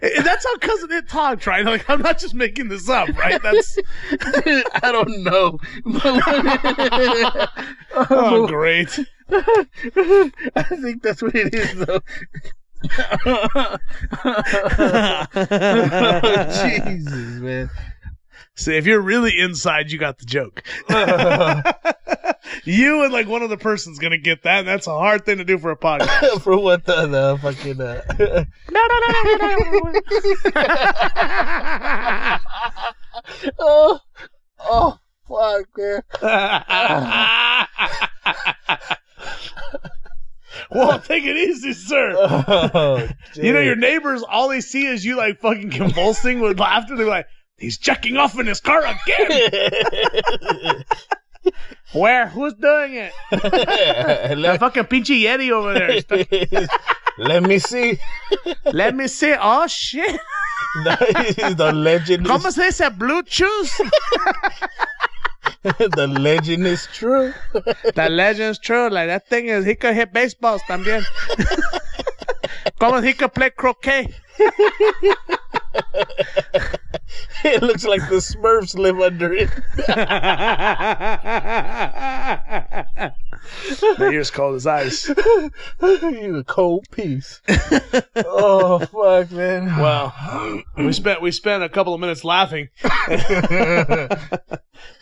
[SPEAKER 1] That's how cousin it talked, right? Like I'm not just making this up, right? That's
[SPEAKER 2] I don't know.
[SPEAKER 1] oh, great.
[SPEAKER 2] I think that's what it is, though. Oh, Jesus, man.
[SPEAKER 1] See, if you're really inside, you got the joke. you and like one other person's gonna get that. And that's a hard thing to do for a podcast.
[SPEAKER 2] For what the, the fucking. Uh... No, no, no, no, no. oh, oh, fuck, man.
[SPEAKER 1] well, take it easy, sir.
[SPEAKER 2] Oh,
[SPEAKER 1] You know, your neighbors, all they see is you like fucking convulsing with laughter. They're like, he's checking off in his car again. Where? Who's doing it? That
[SPEAKER 2] let,
[SPEAKER 1] fucking pinchy Yeti over there.
[SPEAKER 2] let me see.
[SPEAKER 1] Let me see. Oh, shit.
[SPEAKER 2] the, the legend
[SPEAKER 1] ¿Cómo
[SPEAKER 2] is,
[SPEAKER 1] se dice Bluetooth?
[SPEAKER 2] the legend is true.
[SPEAKER 1] The legend's true. Like, that thing is, he could hit baseballs también. Como he could play croquet.
[SPEAKER 2] It looks like the Smurfs live under it.
[SPEAKER 1] the ear's cold as ice.
[SPEAKER 2] He's a cold piece. oh fuck, man.
[SPEAKER 1] Well, we spent we spent a couple of minutes laughing.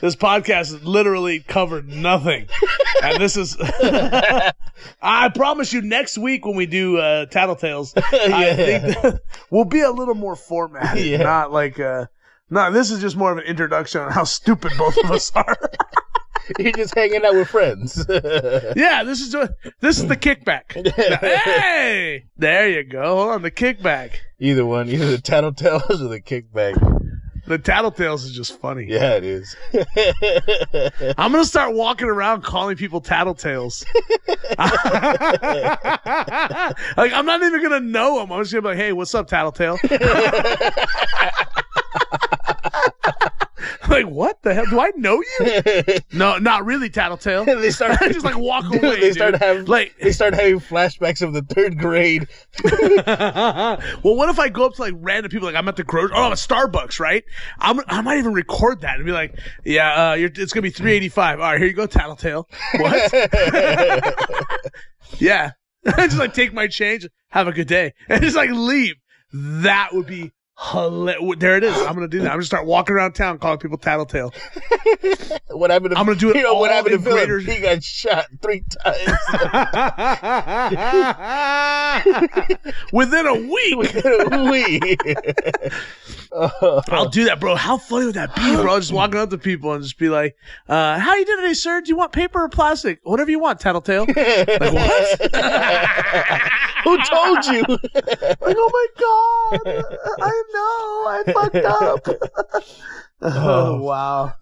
[SPEAKER 1] this podcast literally covered nothing, and this is. I promise you, next week when we do uh, Tattletales, I
[SPEAKER 2] Yeah.
[SPEAKER 1] think we'll be a little more formatted,
[SPEAKER 2] Yeah.
[SPEAKER 1] not like. Uh, no, this is just more of an introduction on how stupid both of us are.
[SPEAKER 2] You're just hanging out with friends.
[SPEAKER 1] yeah, this is this is the kickback. hey, there you go. Hold on, the kickback.
[SPEAKER 2] either one, either the tattletales or the kickback.
[SPEAKER 1] The Tattletales is just funny.
[SPEAKER 2] Yeah, it is.
[SPEAKER 1] I'm gonna start walking around calling people tattletales. like I'm not even gonna know them. I'm just gonna be like, "Hey, what's up, tattletale?" Like, what the hell? Do I know you? No, not really, tattletale.
[SPEAKER 2] they start
[SPEAKER 1] just like walk
[SPEAKER 2] Dude,
[SPEAKER 1] away.
[SPEAKER 2] they
[SPEAKER 1] dude.
[SPEAKER 2] start having
[SPEAKER 1] like,
[SPEAKER 2] they start having flashbacks of the third grade.
[SPEAKER 1] well, what if I go up to like random people, like I'm at the grocery, oh, I'm at Starbucks, right? I'm, I might even record that and be like, yeah, uh, you're, it's gonna be 385. All right, here you go, Tattletale. What? yeah. just like take my change, have a good day, and just like leave. That would be hilarious. There it is. I'm gonna do that. I'm gonna start walking around town calling people Tattletale.
[SPEAKER 2] What happened? To,
[SPEAKER 1] I'm gonna do it
[SPEAKER 2] You know what happened to Philip?
[SPEAKER 1] greater-
[SPEAKER 2] He got shot three times.
[SPEAKER 1] Within a week.
[SPEAKER 2] we.
[SPEAKER 1] I'll do that, bro. How funny would that be, bro? Just walking up to people and just be like, uh, how you doing today, sir? Do you want paper or plastic? Whatever you want, Tattletale. like, what?
[SPEAKER 2] Who told you?
[SPEAKER 1] like, oh my god. I know. I fucked up. oh, wow.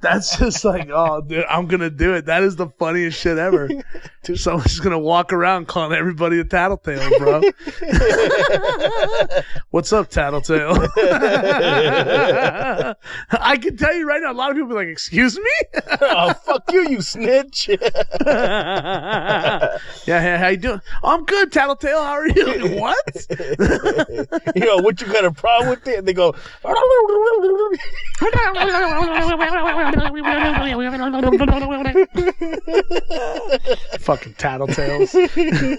[SPEAKER 1] That's just like, oh, dude, I'm gonna do it. That is the funniest shit ever. dude, Someone's just gonna walk around calling everybody a tattletale, bro. What's up, tattletale? I can tell you right now, a lot of people be like, "Excuse me."
[SPEAKER 2] oh fuck you, you snitch.
[SPEAKER 1] yeah, hey, how you doing? I'm good, tattletale. How are you? what?
[SPEAKER 2] you know what? You got a problem with it? And they go.
[SPEAKER 1] Fucking tattletales.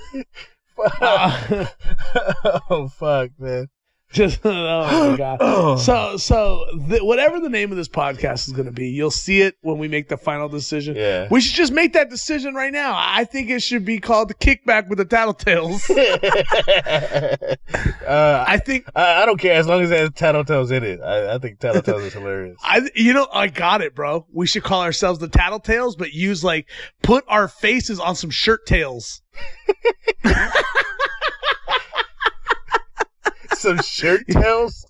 [SPEAKER 2] oh fuck, man.
[SPEAKER 1] Just oh my god. So so th- whatever the name of this podcast is going to be, you'll see it when we make the final decision.
[SPEAKER 2] Yeah.
[SPEAKER 1] We should just make that decision right now. I think it should be called the kickback with the tattletales.
[SPEAKER 2] uh,
[SPEAKER 1] I think
[SPEAKER 2] I, I don't care as long as it has Tattletales in it. I, I think Tattletales is hilarious.
[SPEAKER 1] I you know I got it, bro. We should call ourselves the tattletales, but use like put our faces on some shirt tails.
[SPEAKER 2] Some shirt tails?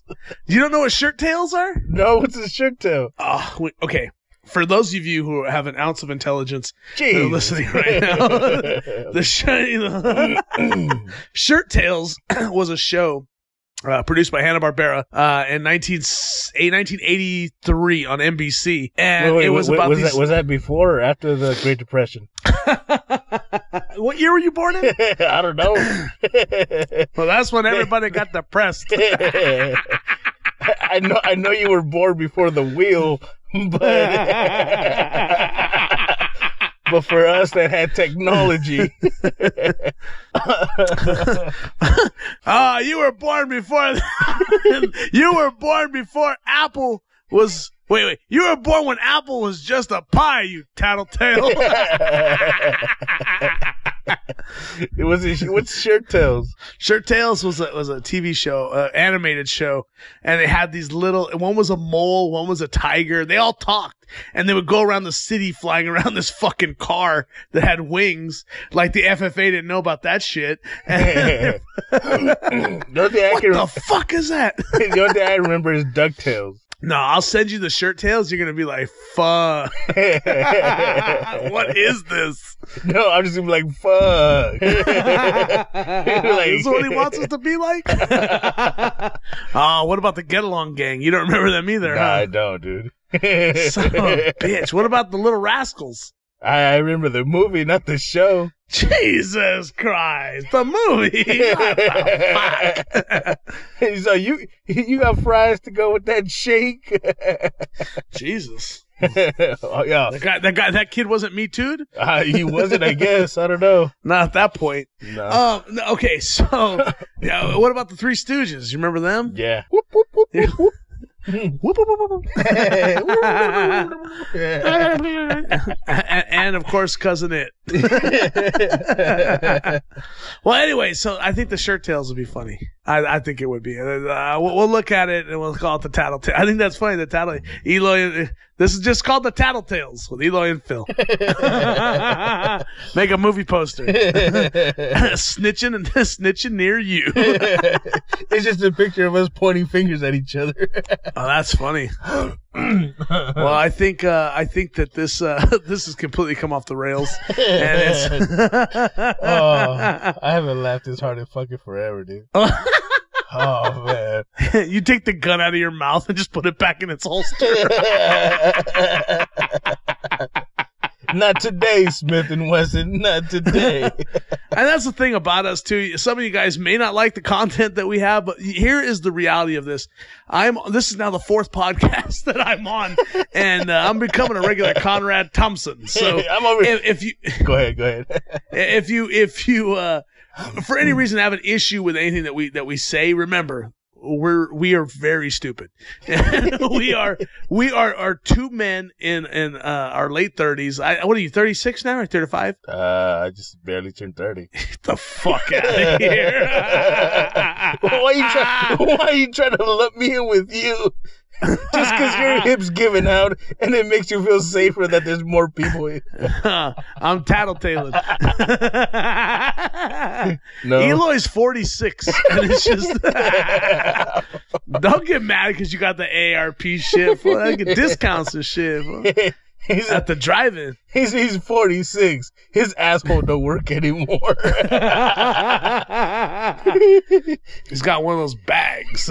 [SPEAKER 1] You don't know what shirt tails are?
[SPEAKER 2] No, what's a shirt tail?
[SPEAKER 1] Oh, wait, okay. For those of you who have an ounce of intelligence, that are listening right now. the sh- Shirt Tales was a show uh, produced by Hanna Barbera uh, in 19, eh, 1983 on NBC, and
[SPEAKER 2] Wait, wait,
[SPEAKER 1] it was
[SPEAKER 2] wait,
[SPEAKER 1] about
[SPEAKER 2] was
[SPEAKER 1] these.
[SPEAKER 2] that was that before or after the Great Depression?
[SPEAKER 1] what year were you born in?
[SPEAKER 2] I don't know.
[SPEAKER 1] well, that's when everybody got depressed.
[SPEAKER 2] I know I know you were born before the wheel, but but for us that had technology.
[SPEAKER 1] Ah, you were born before. you were born before Apple was. Wait, wait. You were born when Apple was just a pie. You tattletale.
[SPEAKER 2] it was a, what's shirt tails?
[SPEAKER 1] Shirt Tales was a was a TV show, uh, animmated show, and they had these little. One was a mole, one was a tiger. They all talked, and they would go around the city flying around this fucking car that had wings. Like the FFA didn't know about that shit.
[SPEAKER 2] The only thing I
[SPEAKER 1] what the fuck is that?
[SPEAKER 2] the only thing I remember is Ducktales.
[SPEAKER 1] No, I'll send you the Shirt tails. You're gonna be like, fuck. what is this?
[SPEAKER 2] No, I'm just gonna be like, fuck.
[SPEAKER 1] this is what he wants us to be like. oh, what about the Get Along Gang? You don't remember them either,
[SPEAKER 2] Nah, I
[SPEAKER 1] huh?
[SPEAKER 2] don't, dude.
[SPEAKER 1] Son of a bitch. What about the Little Rascals?
[SPEAKER 2] I, I remember the movie, not the show.
[SPEAKER 1] Jesus Christ, the movie. What the fuck?
[SPEAKER 2] so you you got fries to go with that shake?
[SPEAKER 1] Jesus.
[SPEAKER 2] oh yeah,
[SPEAKER 1] That guy, that guy, that kid wasn't me too.
[SPEAKER 2] uh, he wasn't. I guess I don't know.
[SPEAKER 1] Not at that point.
[SPEAKER 2] No.
[SPEAKER 1] Um. Okay. So, yeah. What about the Three Stooges? You remember them?
[SPEAKER 2] yeah.
[SPEAKER 1] Whoop, whoop, whoop, whoop, whoop, whoop. and, and of course, cousin it. well, anyway, so I think the shirt tails would be funny. I, I think it would be. Uh, we'll, we'll look at it and we'll call it the tattletale. I think that's funny. The tattle, Eloy. This is just called the tattletales with Eloy and Phil. Make a movie poster. snitching and snitching near you.
[SPEAKER 2] it's just a picture of us pointing fingers at each other.
[SPEAKER 1] Oh, that's funny. well, I think uh, I think that this uh, this has completely come off the rails, and it's.
[SPEAKER 2] oh, I haven't laughed this hard in fucking forever, dude. Oh man.
[SPEAKER 1] you take the gun out of your mouth and just put it back in its holster.
[SPEAKER 2] Not today, Smith and Wesson. Not today.
[SPEAKER 1] and that's the thing about us too. Some of you guys may not like the content that we have, but here is the reality of this. I'm this is now the fourth podcast that I'm on, and uh, I'm becoming a regular Conrad Thompson. So
[SPEAKER 2] I'm over.
[SPEAKER 1] if, if you
[SPEAKER 2] Go ahead. Go ahead.
[SPEAKER 1] if you if you uh for any reason have an issue with anything that we that we say remember we're we are very stupid we are we are are two men in in uh, our late 30s I, what are you 36 now or 35
[SPEAKER 2] Uh, I just barely turned thirty.
[SPEAKER 1] Get the fuck out of here
[SPEAKER 2] why are you trying? Why are you trying to lump me in with you? Just because your hips giving out, and it makes you feel safer that there's more people. here.
[SPEAKER 1] I'm tattletaling.
[SPEAKER 2] No.
[SPEAKER 1] Eloy's 46, and it's just Don't get mad because you got the AARP shit. Get discounts and shit.
[SPEAKER 2] He's,
[SPEAKER 1] at the drive-in.
[SPEAKER 2] he's he's 46. His asshole don't work anymore.
[SPEAKER 1] He's got one of those bags.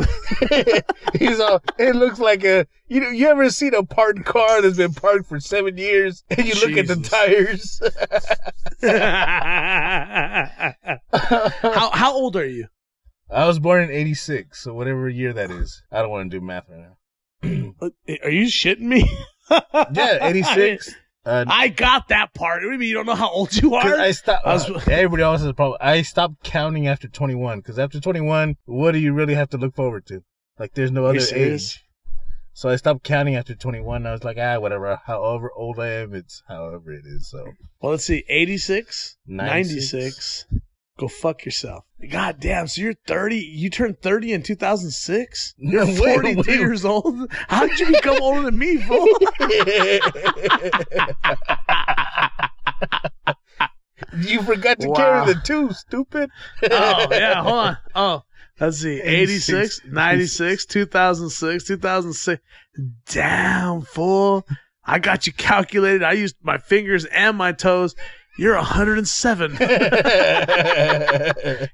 [SPEAKER 2] he's all. It looks like a. You know, you ever seen a parked car that's been parked for seven years, and you look at the tires.
[SPEAKER 1] how how old are you?
[SPEAKER 2] I was born in '86, so whatever year that is. I don't want to do math right now.
[SPEAKER 1] Are you shitting me?
[SPEAKER 2] Yeah, '86. Uh,
[SPEAKER 1] I got that part. What do you mean you don't know how old you are?
[SPEAKER 2] I stopped.
[SPEAKER 1] I was-
[SPEAKER 2] uh, everybody else has a problem. I stopped counting after 21 because after 21, what do you really have to look forward to? Like, there's no other age. So I stopped counting after 21. I was like, ah, whatever. However old I am, it's however it is. So
[SPEAKER 1] Well, let's see. 86,
[SPEAKER 2] 96.
[SPEAKER 1] 96. Go fuck yourself. God damn. So you're 30. You turned 30 in 2006? You're
[SPEAKER 2] Wait, wait.
[SPEAKER 1] years old? How did you become older than me, fool?
[SPEAKER 2] you forgot to
[SPEAKER 1] Wow.
[SPEAKER 2] carry the two, stupid.
[SPEAKER 1] oh, yeah. Hold on. Oh, let's see. 86,
[SPEAKER 2] 86,
[SPEAKER 1] 96, 2006, 2006. Damn, fool. I got you calculated. I used my fingers and my toes. You're 107.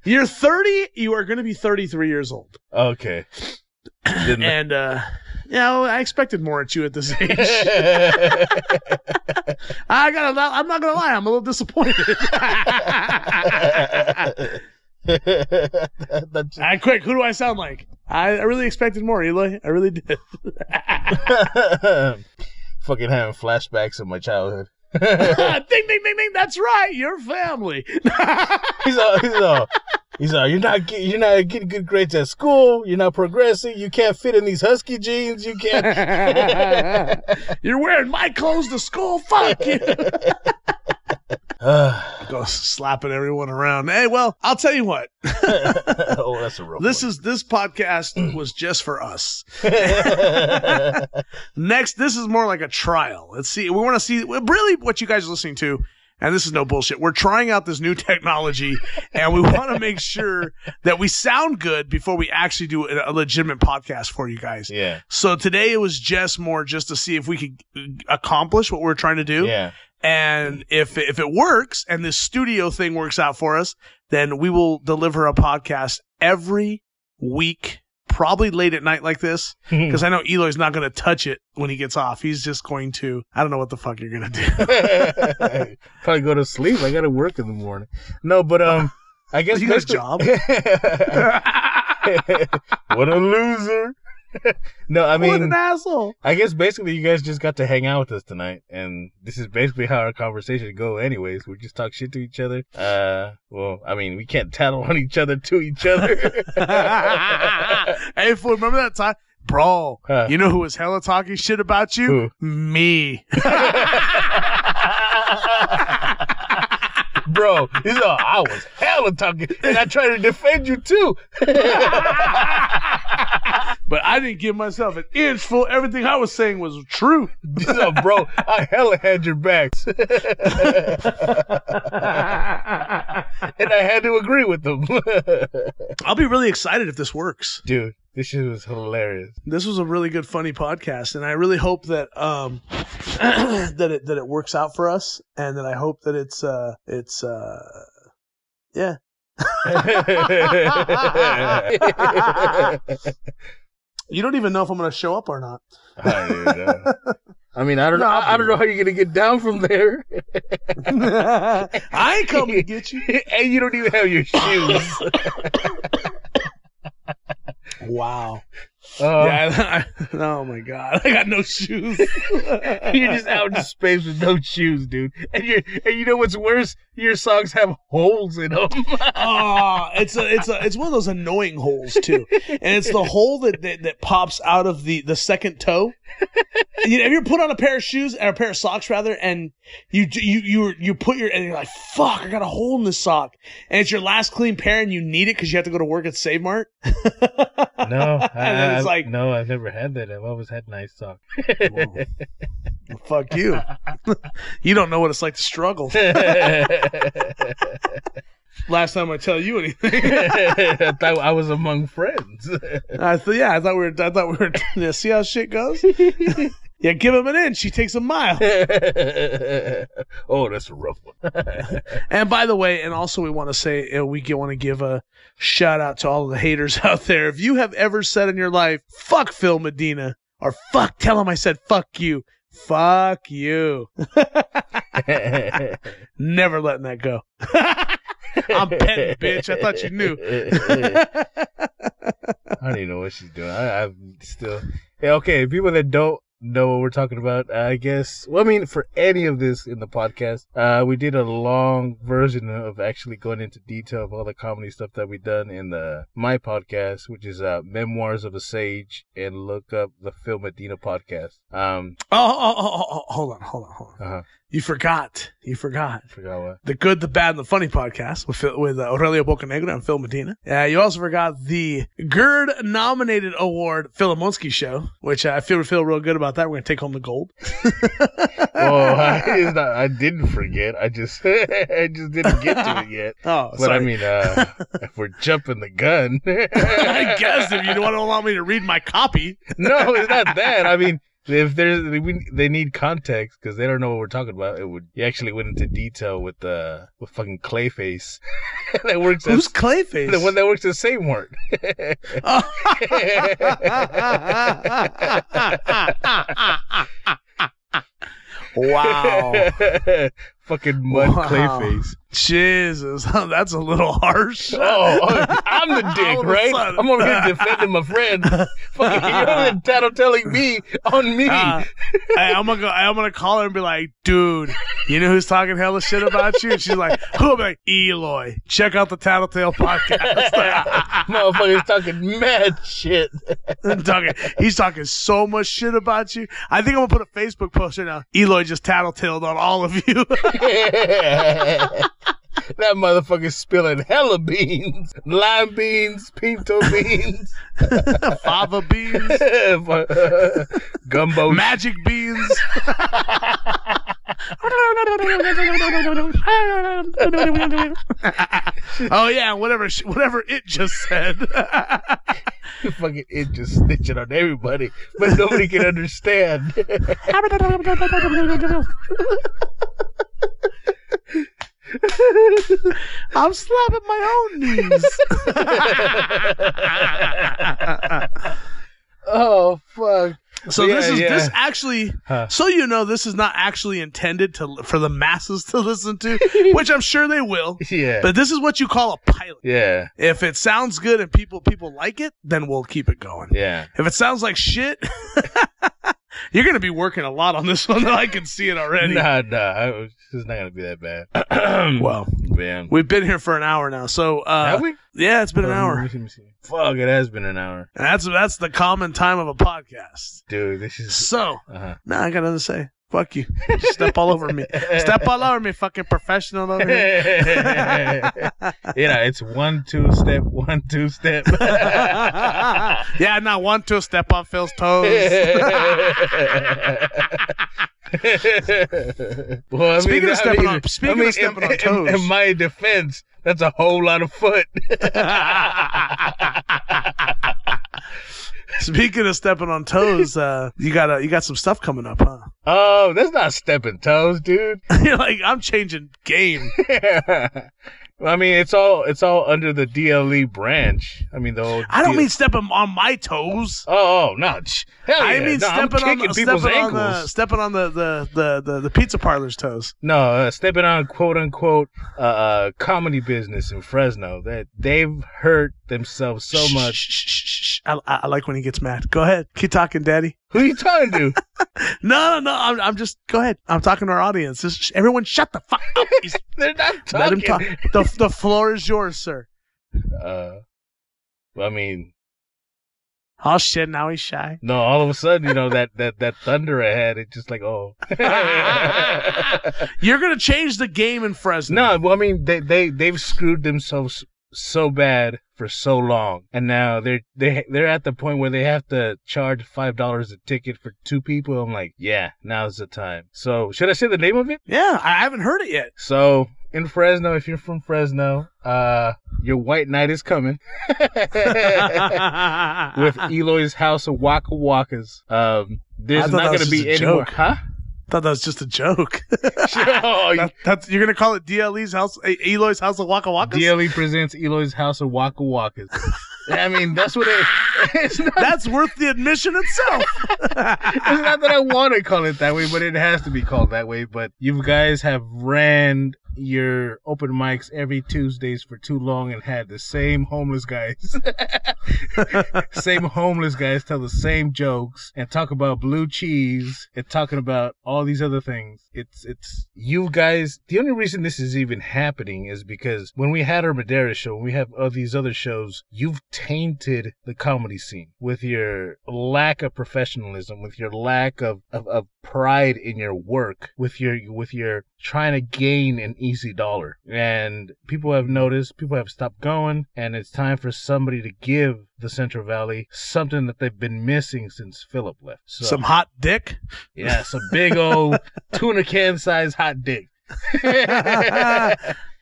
[SPEAKER 1] You're 30. You are going to be 33 years old.
[SPEAKER 2] okay. Didn't-
[SPEAKER 1] And, uh, you know, I expected more at you at this age. I gotta, I'm not gonna lie, I'm a little disappointed.
[SPEAKER 2] That's-
[SPEAKER 1] I quick, who do I sound like? I, I really expected more, Eli. I really did.
[SPEAKER 2] Fucking having flashbacks of my childhood.
[SPEAKER 1] ding, ding, ding, ding. That's right. Your family.
[SPEAKER 2] he's all, he's all, he's all, you're not, get- you're not getting good grades at school. You're not progressing. You can't fit in these husky jeans. You can't.
[SPEAKER 1] You're wearing my clothes to school. Fuck you.
[SPEAKER 2] Uh,
[SPEAKER 1] Go slapping everyone around. Hey, well, I'll tell you what.
[SPEAKER 2] oh, that's a rough
[SPEAKER 1] This is this podcast was just for us. Next, this is more like a trial. Let's see. We want to see really what you guys are listening to. And this is no bullshit. We're trying out this new technology and we want to make sure that we sound good before we actually do a legitimate podcast for you guys.
[SPEAKER 2] yeah.
[SPEAKER 1] So today it was just more just to see if we could accomplish what we're trying to do.
[SPEAKER 2] Yeah.
[SPEAKER 1] And if if it works and this studio thing works out for us, then we will deliver a podcast every week, probably late at night like this, because I know Eloy's not going to touch it when he gets off. He's just going to. I don't know what the fuck you're going to do.
[SPEAKER 2] Probably go to sleep. I got to work in the morning. No, but um, I guess
[SPEAKER 1] You got a
[SPEAKER 2] basically- what a loser. no, I mean, what
[SPEAKER 1] an asshole!
[SPEAKER 2] I guess basically you guys just got to hang out with us tonight, and this is basically how our conversation go. Anyways, we just talk shit to each other. Uh, well, I mean, we can't tattle on each other to each other.
[SPEAKER 1] hey, fool! Remember that time, bro?
[SPEAKER 2] Huh.
[SPEAKER 1] You know who was hella talking shit about you? Me.
[SPEAKER 2] Bro, he's all, I was hella talking, and I tried to defend you too.
[SPEAKER 1] but I didn't give myself an inch full. Everything I was saying was true.
[SPEAKER 2] He's all, bro, I hella had your backs, and I had to agree with them.
[SPEAKER 1] I'll be really excited if this works.
[SPEAKER 2] Dude, this shit was hilarious.
[SPEAKER 1] This was a really good, funny podcast, and I really hope that um that it that it works out for us, and that I hope that it's uh it's uh yeah. You don't even know if I'm gonna show up or not.
[SPEAKER 2] I, uh, I mean, I don't
[SPEAKER 1] No,
[SPEAKER 2] know. I, I don't know how you're gonna get down from there,
[SPEAKER 1] I ain't coming to get you.
[SPEAKER 2] and you don't even have your shoes.
[SPEAKER 1] Wow.
[SPEAKER 2] Uh,
[SPEAKER 1] yeah. I, oh my god. I got no shoes.
[SPEAKER 2] You're just out in space with no shoes, dude. And you and you know what's worse? Your socks have holes in them.
[SPEAKER 1] Oh, it's a it's a it's one of those annoying holes too, and it's the hole that that, that pops out of the the second toe. You have you ever put on a pair of shoes or a pair of socks rather, and you you you you put your and you're like, fuck, I got a hole in this sock, and it's your last clean pair, and you need it because you have to go to work at Save Mart.
[SPEAKER 2] no, I,
[SPEAKER 1] it's
[SPEAKER 2] I-
[SPEAKER 1] like,
[SPEAKER 2] no, I've never had that. I've always had nice socks.
[SPEAKER 1] fuck you. you don't know what it's like to struggle. last time I tell you anything.
[SPEAKER 2] I thought I was among friends.
[SPEAKER 1] I thought, yeah, I thought we were. I thought we were. See how shit goes. Yeah, give him an inch. He takes a mile.
[SPEAKER 2] oh, that's a rough one.
[SPEAKER 1] And by the way, and also we want to say uh, we want to give a shout out to all the haters out there. If you have ever said in your life, "Fuck Phil Medina," or "Fuck," tell him I said "fuck you." Fuck you. Never letting that go. I'm petting, bitch. I thought you knew.
[SPEAKER 2] I don't even know what she's doing. I, I'm still yeah, okay. People that don't know what we're talking about, I guess. Well, I mean, for any of this in the podcast, uh, we did a long version of actually going into detail of all the comedy stuff that we've done in the my podcast, which is uh, Memoirs of a Sage, and look up the Phil Medina podcast. Um,
[SPEAKER 1] Oh, oh, oh, oh, oh, hold on, hold on, hold on.
[SPEAKER 2] uh-huh.
[SPEAKER 1] You forgot. You forgot.
[SPEAKER 2] Forgot what.
[SPEAKER 1] The Good, the Bad, and the Funny podcast with with uh, Aurelio Bocanegra and Phil Medina. Uh, you also forgot the GERD nominated award Philomonski show, which I feel feel real good about that. We're gonna take home the gold.
[SPEAKER 2] Oh, I, it's not, I didn't forget. I just, I just didn't get to it yet.
[SPEAKER 1] Oh,
[SPEAKER 2] But
[SPEAKER 1] sorry.
[SPEAKER 2] I mean, uh, if we're jumping the gun,
[SPEAKER 1] I guess if you don't want to allow me to read my copy,
[SPEAKER 2] no, it's not that. I mean, if there's we, they need context because they don't know what we're talking about. It would you actually went into detail with uh with fucking Clayface that works
[SPEAKER 1] who's
[SPEAKER 2] at
[SPEAKER 1] Clayface?
[SPEAKER 2] the one that works at Save Mart.
[SPEAKER 1] wow.
[SPEAKER 2] Fucking mud
[SPEAKER 1] Wow.
[SPEAKER 2] Clayface.
[SPEAKER 1] Jesus, that's a little harsh.
[SPEAKER 2] Oh, oh, I'm the dick,
[SPEAKER 1] of a
[SPEAKER 2] right?
[SPEAKER 1] sudden.
[SPEAKER 2] I'm over here defending my friend. fucking you're over there tattletelling me on me.
[SPEAKER 1] Uh, hey, I'm gonna go. I'm gonna call her and be like, "Dude, you know who's talking hella shit about you?" And she's like, "Who?" I'm like, "Eloy. Check out the Tattletale podcast."
[SPEAKER 2] Motherfucker's talking mad shit.
[SPEAKER 1] talking, he's talking so much shit about you. I think I'm gonna put a Facebook post right now. Eloy just tattletaled on all of you.
[SPEAKER 2] that motherfucker's spilling hella beans, lime beans, pinto beans,
[SPEAKER 1] Fava beans,
[SPEAKER 2] gumbo.
[SPEAKER 1] magic beans. Oh yeah, whatever, sh- whatever it just said.
[SPEAKER 2] fucking it just snitching on everybody, but nobody can understand.
[SPEAKER 1] I'm slapping my own knees.
[SPEAKER 2] oh fuck!
[SPEAKER 1] So
[SPEAKER 2] Yeah,
[SPEAKER 1] this is
[SPEAKER 2] yeah.
[SPEAKER 1] this actually
[SPEAKER 2] Huh.
[SPEAKER 1] so you know this is not actually intended to for the masses to listen to, which I'm sure they will.
[SPEAKER 2] Yeah,
[SPEAKER 1] But this is what you call a pilot.
[SPEAKER 2] yeah,
[SPEAKER 1] If it sounds good and people people like it, then we'll keep it going.
[SPEAKER 2] yeah.
[SPEAKER 1] If it sounds like shit, you're gonna be working a lot on this one. I can see it already.
[SPEAKER 2] Nah, nah. It's not gonna be that bad.
[SPEAKER 1] Well,
[SPEAKER 2] man,
[SPEAKER 1] we've been here for an hour now, so uh,
[SPEAKER 2] have we?
[SPEAKER 1] yeah, it's been an hour.
[SPEAKER 2] me see. Fuck, it has been an hour,
[SPEAKER 1] And that's that's the common time of a podcast.
[SPEAKER 2] dude. This is.
[SPEAKER 1] So,
[SPEAKER 2] Uh-huh.
[SPEAKER 1] nah, I got nothing to say. Fuck you. Step all over me. Step all over me, fucking professional over here.
[SPEAKER 2] you know, it's one, two step, one, two step.
[SPEAKER 1] yeah, now one, two, step on Phil's toes.
[SPEAKER 2] well, I
[SPEAKER 1] Speaking
[SPEAKER 2] mean,
[SPEAKER 1] of stepping
[SPEAKER 2] I mean,
[SPEAKER 1] on- speaking
[SPEAKER 2] I
[SPEAKER 1] of stepping
[SPEAKER 2] in,
[SPEAKER 1] on toes.
[SPEAKER 2] In, in my defense, that's a whole lot of foot.
[SPEAKER 1] Speaking of stepping on toes, uh, you got a, you got some stuff coming up, huh?
[SPEAKER 2] oh, that's not stepping toes, dude.
[SPEAKER 1] You're like, I'm changing game.
[SPEAKER 2] Well, I mean, it's all it's all under the DLE branch. I mean, the.
[SPEAKER 1] I don't
[SPEAKER 2] DL
[SPEAKER 1] mean stepping on my toes.
[SPEAKER 2] Oh, oh no! Hell yeah!
[SPEAKER 1] I mean
[SPEAKER 2] no, I'm
[SPEAKER 1] stepping on the,
[SPEAKER 2] people's
[SPEAKER 1] stepping on
[SPEAKER 2] ankles.
[SPEAKER 1] the stepping on the the, the, the, the pizza parlor's toes.
[SPEAKER 2] No, uh, stepping on quote unquote uh, uh, comedy business in Fresno. That they've hurt themselves so much.
[SPEAKER 1] shh, shh, shh. I, I like when he gets mad. Go ahead, keep talking, Daddy.
[SPEAKER 2] Who are you talking to?
[SPEAKER 1] No, no, no. I'm, I'm just go ahead. I'm talking to our audience. Just, everyone, shut the fuck up.
[SPEAKER 2] They're not talking.
[SPEAKER 1] Let him talk. The the floor is yours, sir.
[SPEAKER 2] Uh, well, I mean,
[SPEAKER 1] Oh shit! Now he's shy.
[SPEAKER 2] no. All of a sudden, you know that that that thunder ahead. It's just like, oh.
[SPEAKER 1] You're gonna change the game in Fresno.
[SPEAKER 2] no, well, I mean, they they they've screwed themselves so bad for so long, and now they're they they're at the point where they have to charge five dollars a ticket for two people. I'm like, yeah, now's the time. So should I say the name of it?
[SPEAKER 1] Yeah, I haven't heard it yet.
[SPEAKER 2] So in Fresno, if you're from Fresno, uh, your white night is coming with Eloy's House of Waka Wakas. Um, there's not going to be any more, huh?
[SPEAKER 1] Thought that was just a joke.
[SPEAKER 2] Oh,
[SPEAKER 1] That- that's you're gonna call it DLE's house, Eloy's house of Waka Wakas.
[SPEAKER 2] DLE presents Eloy's House of Waka Wakas. I mean, that's what it. It's not,
[SPEAKER 1] That's worth the admission itself.
[SPEAKER 2] it's not that I want to call it that way, but it has to be called that way. But you guys have ran your open mics every Tuesdays for too long and had the same homeless guys, same homeless guys tell the same jokes and talk about blue cheese and talking about all these other things. It's it's you guys. The only reason this is even happening is because when we had our Madera show, we have all these other shows, you've tainted the comedy scene with your lack of professionalism, with your lack of, of, of pride in your work, with your with your trying to gain an easy dollar. And people have noticed, people have stopped going, and it's time for somebody to give the Central Valley something that they've been missing since Philip left. So,
[SPEAKER 1] Some hot dick.
[SPEAKER 2] yeah, some big old tuna can size hot dick.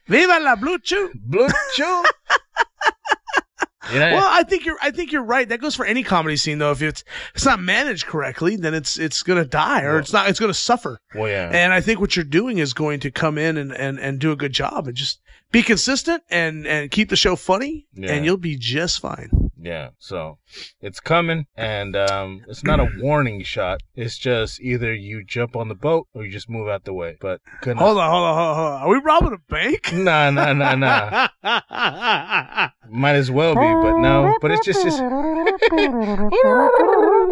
[SPEAKER 1] Viva la Blue Chew.
[SPEAKER 2] Blue chew. You know,
[SPEAKER 1] Well, I think you're. I think you're right. That goes for any comedy scene, though. If it's it's not managed correctly, then it's it's gonna die, or
[SPEAKER 2] Well-
[SPEAKER 1] it's not. It's gonna suffer.
[SPEAKER 2] well, yeah.
[SPEAKER 1] And I think what you're doing is going to come in and, and, and do a good job and just be consistent and, and keep the show funny,
[SPEAKER 2] Yeah.
[SPEAKER 1] and you'll be just fine.
[SPEAKER 2] Yeah, so it's coming, and um, it's not a warning shot. It's just either you jump on the boat or you just move out the way. But
[SPEAKER 1] Hold on, hold on, hold on. Hold on. Are we robbing a bank?
[SPEAKER 2] Nah, nah, nah, nah. Might as well be, but no. But it's just, just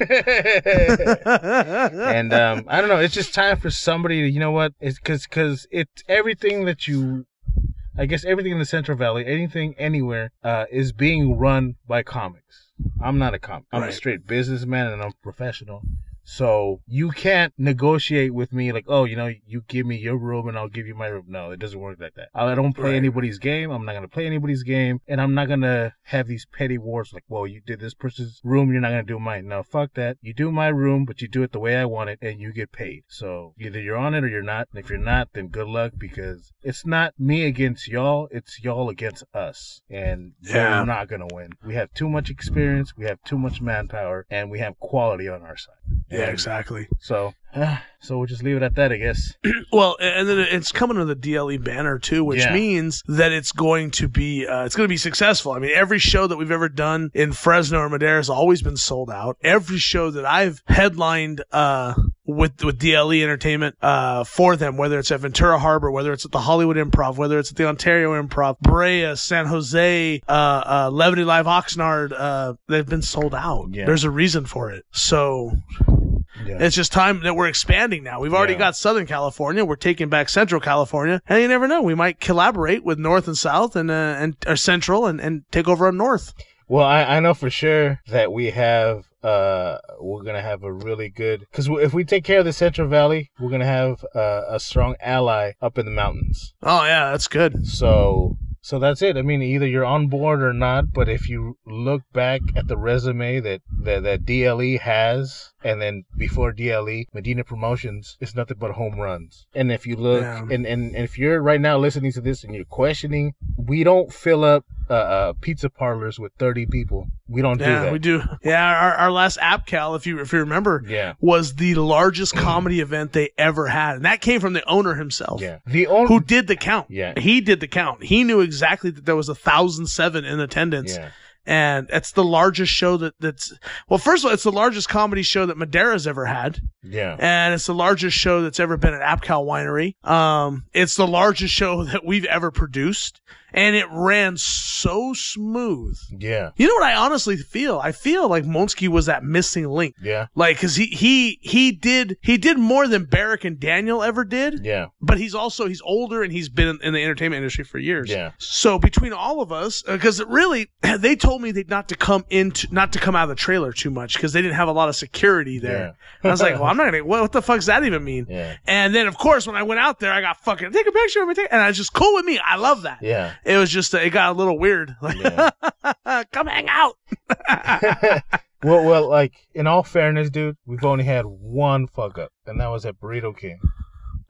[SPEAKER 2] and um, I don't know. It's just time for somebody to, you know what? It's because because it's everything that you, I guess everything in the Central Valley, anything anywhere, uh, is being run by comics. I'm not a comic. I'm a straight businessman and I'm professional. So you can't negotiate with me like, oh, you know, you give me your room and I'll give you my room. No, it doesn't work like that. I don't play
[SPEAKER 1] Right.
[SPEAKER 2] anybody's game. I'm not gonna play anybody's game, and I'm not gonna have these petty wars like, well, you did this person's room, you're not gonna do mine. No, fuck that. You do my room, but you do it the way I want it, and you get paid. So either you're on it or you're not. And if you're not, then good luck because it's not me against y'all. It's y'all against us, and
[SPEAKER 1] Yeah.
[SPEAKER 2] we're not gonna win. We have too much experience. We have too much manpower, and we have quality on our side.
[SPEAKER 1] Yeah,
[SPEAKER 2] And
[SPEAKER 1] exactly.
[SPEAKER 2] So, so we'll just leave it at that, I guess.
[SPEAKER 1] Well, and then it's coming to the DLE banner too, which
[SPEAKER 2] Yeah.
[SPEAKER 1] means that it's going to be uh, it's going to be successful. I mean, every show that we've ever done in Fresno or Madera has always been sold out. Every show that I've headlined uh, with with DLE Entertainment uh, for them, whether it's at Ventura Harbor, whether it's at the Hollywood Improv, whether it's at the Ontario Improv, Brea, San Jose, uh, uh, Levity Live, Oxnard, uh, they've been sold out.
[SPEAKER 2] Yeah.
[SPEAKER 1] There's a reason for it. So
[SPEAKER 2] Yeah.
[SPEAKER 1] it's just time that we're expanding now. We've already
[SPEAKER 2] Yeah.
[SPEAKER 1] got Southern California. We're taking back Central California, and you never know. We might collaborate with North and South and uh, and or Central and, and take over on North.
[SPEAKER 2] Well, I, I know for sure that we have uh we're gonna have a really good because if we take care of the Central Valley, we're gonna have uh, a strong ally up in the mountains.
[SPEAKER 1] Oh yeah, that's good.
[SPEAKER 2] So so that's it. I mean, either you're on board or not. But if you look back at the resume that that, that DLE has, and then before DLE, Medina Promotions, it's nothing but home runs. And if you look,
[SPEAKER 1] Yeah.
[SPEAKER 2] and, and, and if you're right now listening to this and you're questioning, we don't fill up uh, uh, pizza parlors with 30 people. We don't do that.
[SPEAKER 1] we do. Yeah, our, our last AppCal, if you if you remember,
[SPEAKER 2] Yeah.
[SPEAKER 1] was the largest comedy event they ever had, and that came from the owner himself.
[SPEAKER 2] Yeah. The only
[SPEAKER 1] Who did the count?
[SPEAKER 2] Yeah.
[SPEAKER 1] He did the count. He knew exactly that there was a thousand seven in attendance.
[SPEAKER 2] Yeah.
[SPEAKER 1] and it's the largest show that that's well first of all it's the largest comedy show that Madera's ever had
[SPEAKER 2] Yeah.
[SPEAKER 1] and it's the largest show that's ever been at apcal winery um it's the largest show that we've ever produced and it ran so smooth
[SPEAKER 2] Yeah.
[SPEAKER 1] you know what i honestly feel i feel like monsky was that missing link
[SPEAKER 2] Yeah.
[SPEAKER 1] like because he he he did he did more than barrick and daniel ever did
[SPEAKER 2] Yeah.
[SPEAKER 1] but he's also he's older and he's been in, in the entertainment industry for years.
[SPEAKER 2] Yeah.
[SPEAKER 1] So between all of us, uh, because really they told me they not to come into not to come out of the trailer too much because they didn't have a lot of security there.
[SPEAKER 2] Yeah.
[SPEAKER 1] I was like, well, I'm not gonna. What, what the fuck does that even mean?
[SPEAKER 2] Yeah.
[SPEAKER 1] And then of course when I went out there, I got fucking take a picture of me, take-" and I was just cool with me. I love that.
[SPEAKER 2] Yeah.
[SPEAKER 1] It was just it got a little weird. Like,
[SPEAKER 2] Yeah.
[SPEAKER 1] come hang out.
[SPEAKER 2] Well, well, like in all fairness, dude, we've only had one fuck up, and that was at Burrito King.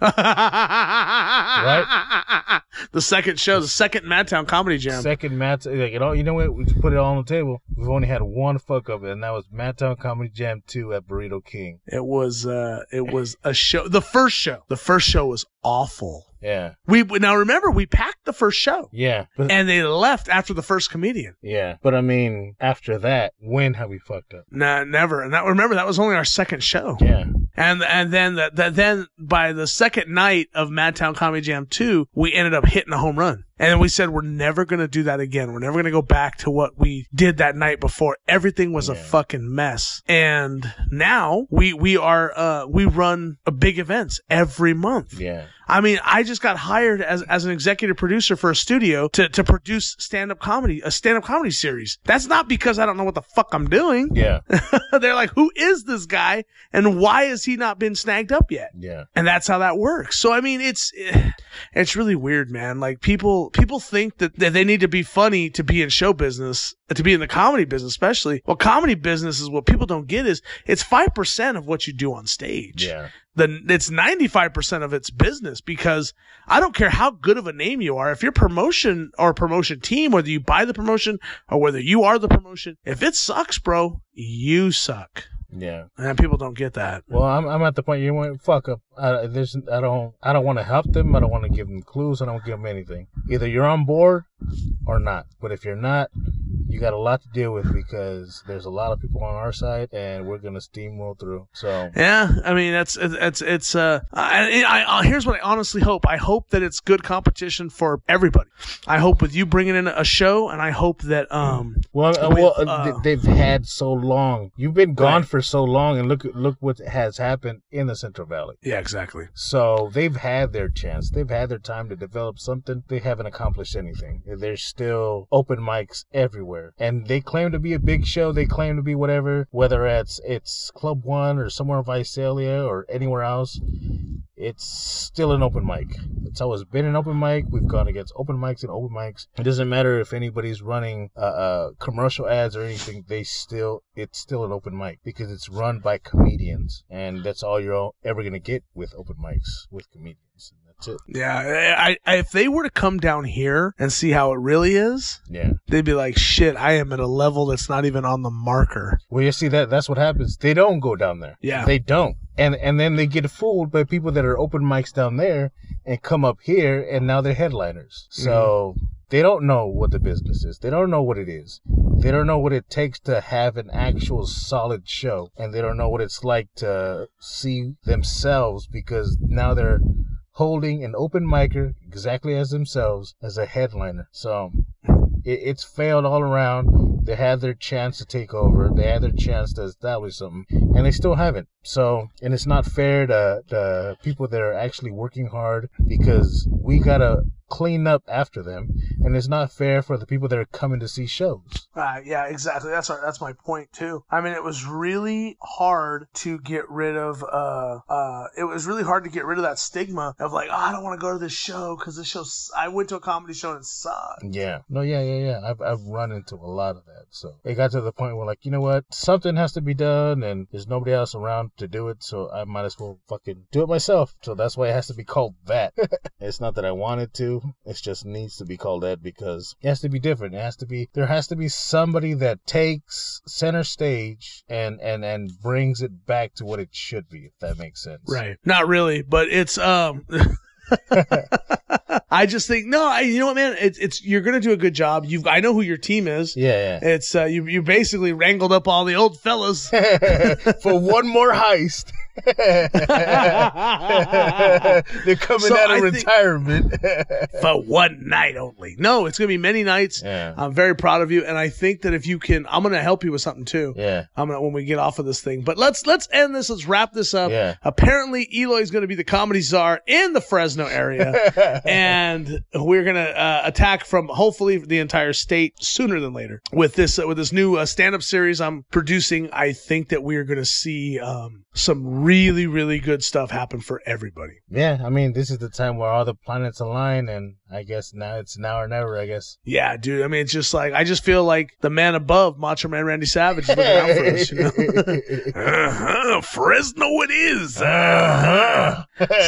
[SPEAKER 1] right? The second show, the second Madtown Comedy Jam.
[SPEAKER 2] Second Madtown, like you know, you know what? We just put it all on the table. We've only had one fuck up, and that was Madtown Comedy Jam two at Burrito King.
[SPEAKER 1] It was uh it was a show the first show. The first show was awful.
[SPEAKER 2] Yeah,
[SPEAKER 1] We now remember we packed the first show
[SPEAKER 2] yeah, but,
[SPEAKER 1] and they left after the first comedian.
[SPEAKER 2] yeah. But I mean, after that, when have we fucked up?
[SPEAKER 1] Nah, never. And that remember that was only our second show.
[SPEAKER 2] Yeah,
[SPEAKER 1] And and then the, the, then by the second night of Madtown Comedy Jam 2, we ended up hitting a home run. And we said we're never going to do that again. We're never going to go back to what we did that night before. Everything was a fucking mess. And now we we are uh we run a big events every month.
[SPEAKER 2] yeah,
[SPEAKER 1] I mean, I just got hired as, as an executive producer for a studio to, to produce stand up comedy, a stand up comedy series. That's not because I don't know what the fuck I'm doing.
[SPEAKER 2] yeah,
[SPEAKER 1] They're like, who is this guy and why has he not been snagged up yet?
[SPEAKER 2] yeah,
[SPEAKER 1] And that's how that works. So I mean, it's it's really weird, man. Like people people think that, that they need to be funny to be in show business, to be in the comedy business, especially. Well, comedy business is what people don't get is it's five percent of what you do on stage
[SPEAKER 2] yeah,
[SPEAKER 1] then it's 95% of its business because I don't care how good of a name you are. If your promotion or promotion team, whether you buy the promotion or whether you are the promotion, if it sucks, bro, you suck.
[SPEAKER 2] Yeah.
[SPEAKER 1] And people don't get that.
[SPEAKER 2] Well, I'm I'm at the point you went fuck up. I, there's I don't I don't want to help them. I don't want to give them clues. I don't give them anything. Either you're on board or not. But if you're not, you got a lot to deal with because there's a lot of people on our side, and we're gonna steamroll through. So
[SPEAKER 1] Yeah, I mean that's it's it's uh I, I, I here's what I honestly hope. I hope that it's good competition for everybody. I hope with you bringing in a show, and I hope that um
[SPEAKER 2] well,
[SPEAKER 1] With,
[SPEAKER 2] well, uh, they've had so long. You've been gone
[SPEAKER 1] Right.
[SPEAKER 2] for so long, and look look what has happened in the Central Valley.
[SPEAKER 1] yeah exactly
[SPEAKER 2] So they've had their chance. They've had their time to develop something. They haven't accomplished anything. There's still open mics everywhere. And they claim to be a big show. They claim to be whatever, whether it's it's Club One or somewhere in Visalia or anywhere else. It's still an open mic. It's always been an open mic. We've gone against open mics and open mics. It doesn't matter if anybody's running uh, uh, commercial ads or anything. They still, it's still an open mic because it's run by comedians, and that's all you're ever gonna get with open mics with comedians. That's it.
[SPEAKER 1] yeah I, I if they were to come down here and see how it really is
[SPEAKER 2] Yeah.
[SPEAKER 1] they'd be like shit I am at a level that's not even on the marker
[SPEAKER 2] Well, you see that that's what happens. They don't go down there.
[SPEAKER 1] Yeah.
[SPEAKER 2] They don't. And and then they get fooled by people that are open mics down there and come up here and now they're headliners. Mm-hmm. So they don't know what the business is. They don't know what it is. They don't know what it takes to have an actual solid show. And they don't know what it's like to see themselves because now they're holding an open micer exactly as themselves as a headliner. So it, it's failed all around. They had their chance to take over. They had their chance to establish something, and they still haven't. So, and it's not fair to the people that are actually working hard because we gotta clean up after them, and it's not fair for the people that are coming to see shows.
[SPEAKER 1] Uh, yeah, exactly. That's our, that's my point too. I mean, it was really hard to get rid of. Uh, uh, it was really hard to get rid of that stigma of like, oh, I don't want to go to this show because this show. I went to a comedy show and it sucked.
[SPEAKER 2] Yeah. No, yeah, yeah, yeah. I've, I've run into a lot of that. So it got to the point where, like, you know what? Something has to be done, and there's nobody else around to do it, so I might as well fucking do it myself. So that's why it has to be called that. it's not that I wanted to, it just needs to be called that because it has to be different. It has to be, there has to be somebody that takes center stage and, and, and brings it back to what it should be, if that makes sense.
[SPEAKER 1] Right. Not really, but it's um. I just think no. I, you know what, man? It's it's you're gonna do a good job. You I know who your team is.
[SPEAKER 2] Yeah, yeah.
[SPEAKER 1] It's uh, you you basically wrangled up all the old fellas.
[SPEAKER 2] For one more heist. They're coming
[SPEAKER 1] So
[SPEAKER 2] out of
[SPEAKER 1] I
[SPEAKER 2] retirement.
[SPEAKER 1] for one night only. No, it's gonna be many nights.
[SPEAKER 2] yeah.
[SPEAKER 1] I'm very proud of you, and I think that if you can, I'm gonna help you with something too.
[SPEAKER 2] Yeah.
[SPEAKER 1] I'm gonna when we get off of this thing. But let's let's end this. Let's wrap this up.
[SPEAKER 2] Yeah.
[SPEAKER 1] Apparently, Eloy's gonna be the comedy czar in the Fresno area, and we're gonna uh, attack from hopefully the entire state sooner than later with this uh, with this new uh, stand up series I'm producing. I think that we are gonna see um, some really, really good stuff happen for everybody.
[SPEAKER 2] Yeah, I mean, this is the time where all the planets align, and I guess now it's now or never. I guess.
[SPEAKER 1] Yeah, dude. I mean, it's just like I just feel like the man above, Macho Man Randy Savage, is looking out for us. You know? uh-huh, Fresno, it is. Uh-huh.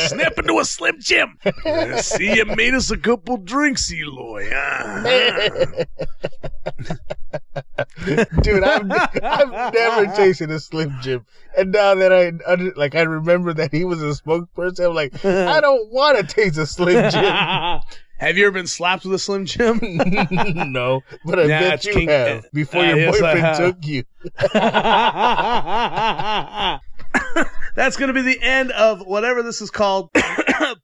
[SPEAKER 1] Snap into a Slim Jim. Uh, see, you made us a couple drinks, Eloy. Uh-huh.
[SPEAKER 2] Dude, I've, I've never tasted a Slim Jim, and now that I under, like, I remember that he was a spokesperson. I'm like, I don't want to taste a Slim Jim.
[SPEAKER 1] Have you ever been slapped with a Slim Jim?
[SPEAKER 2] no, but I
[SPEAKER 1] Nah,
[SPEAKER 2] bet you
[SPEAKER 1] King-
[SPEAKER 2] have before
[SPEAKER 1] uh,
[SPEAKER 2] your
[SPEAKER 1] yes,
[SPEAKER 2] boyfriend took you.
[SPEAKER 1] That's going to be the end of whatever this is called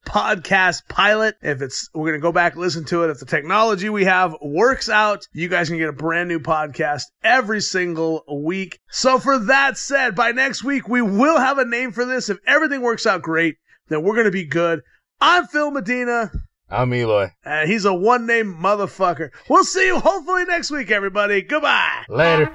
[SPEAKER 1] podcast pilot. If it's, we're going to go back listen to it. If the technology we have works out, you guys can get a brand new podcast every single week. So for that said, by next week, we will have a name for this. If everything works out great, then we're going to be good. I'm Phil Medina,
[SPEAKER 2] I'm Eloy.
[SPEAKER 1] he's a one name motherfucker. We'll see you hopefully next week, everybody. Goodbye.
[SPEAKER 2] Later.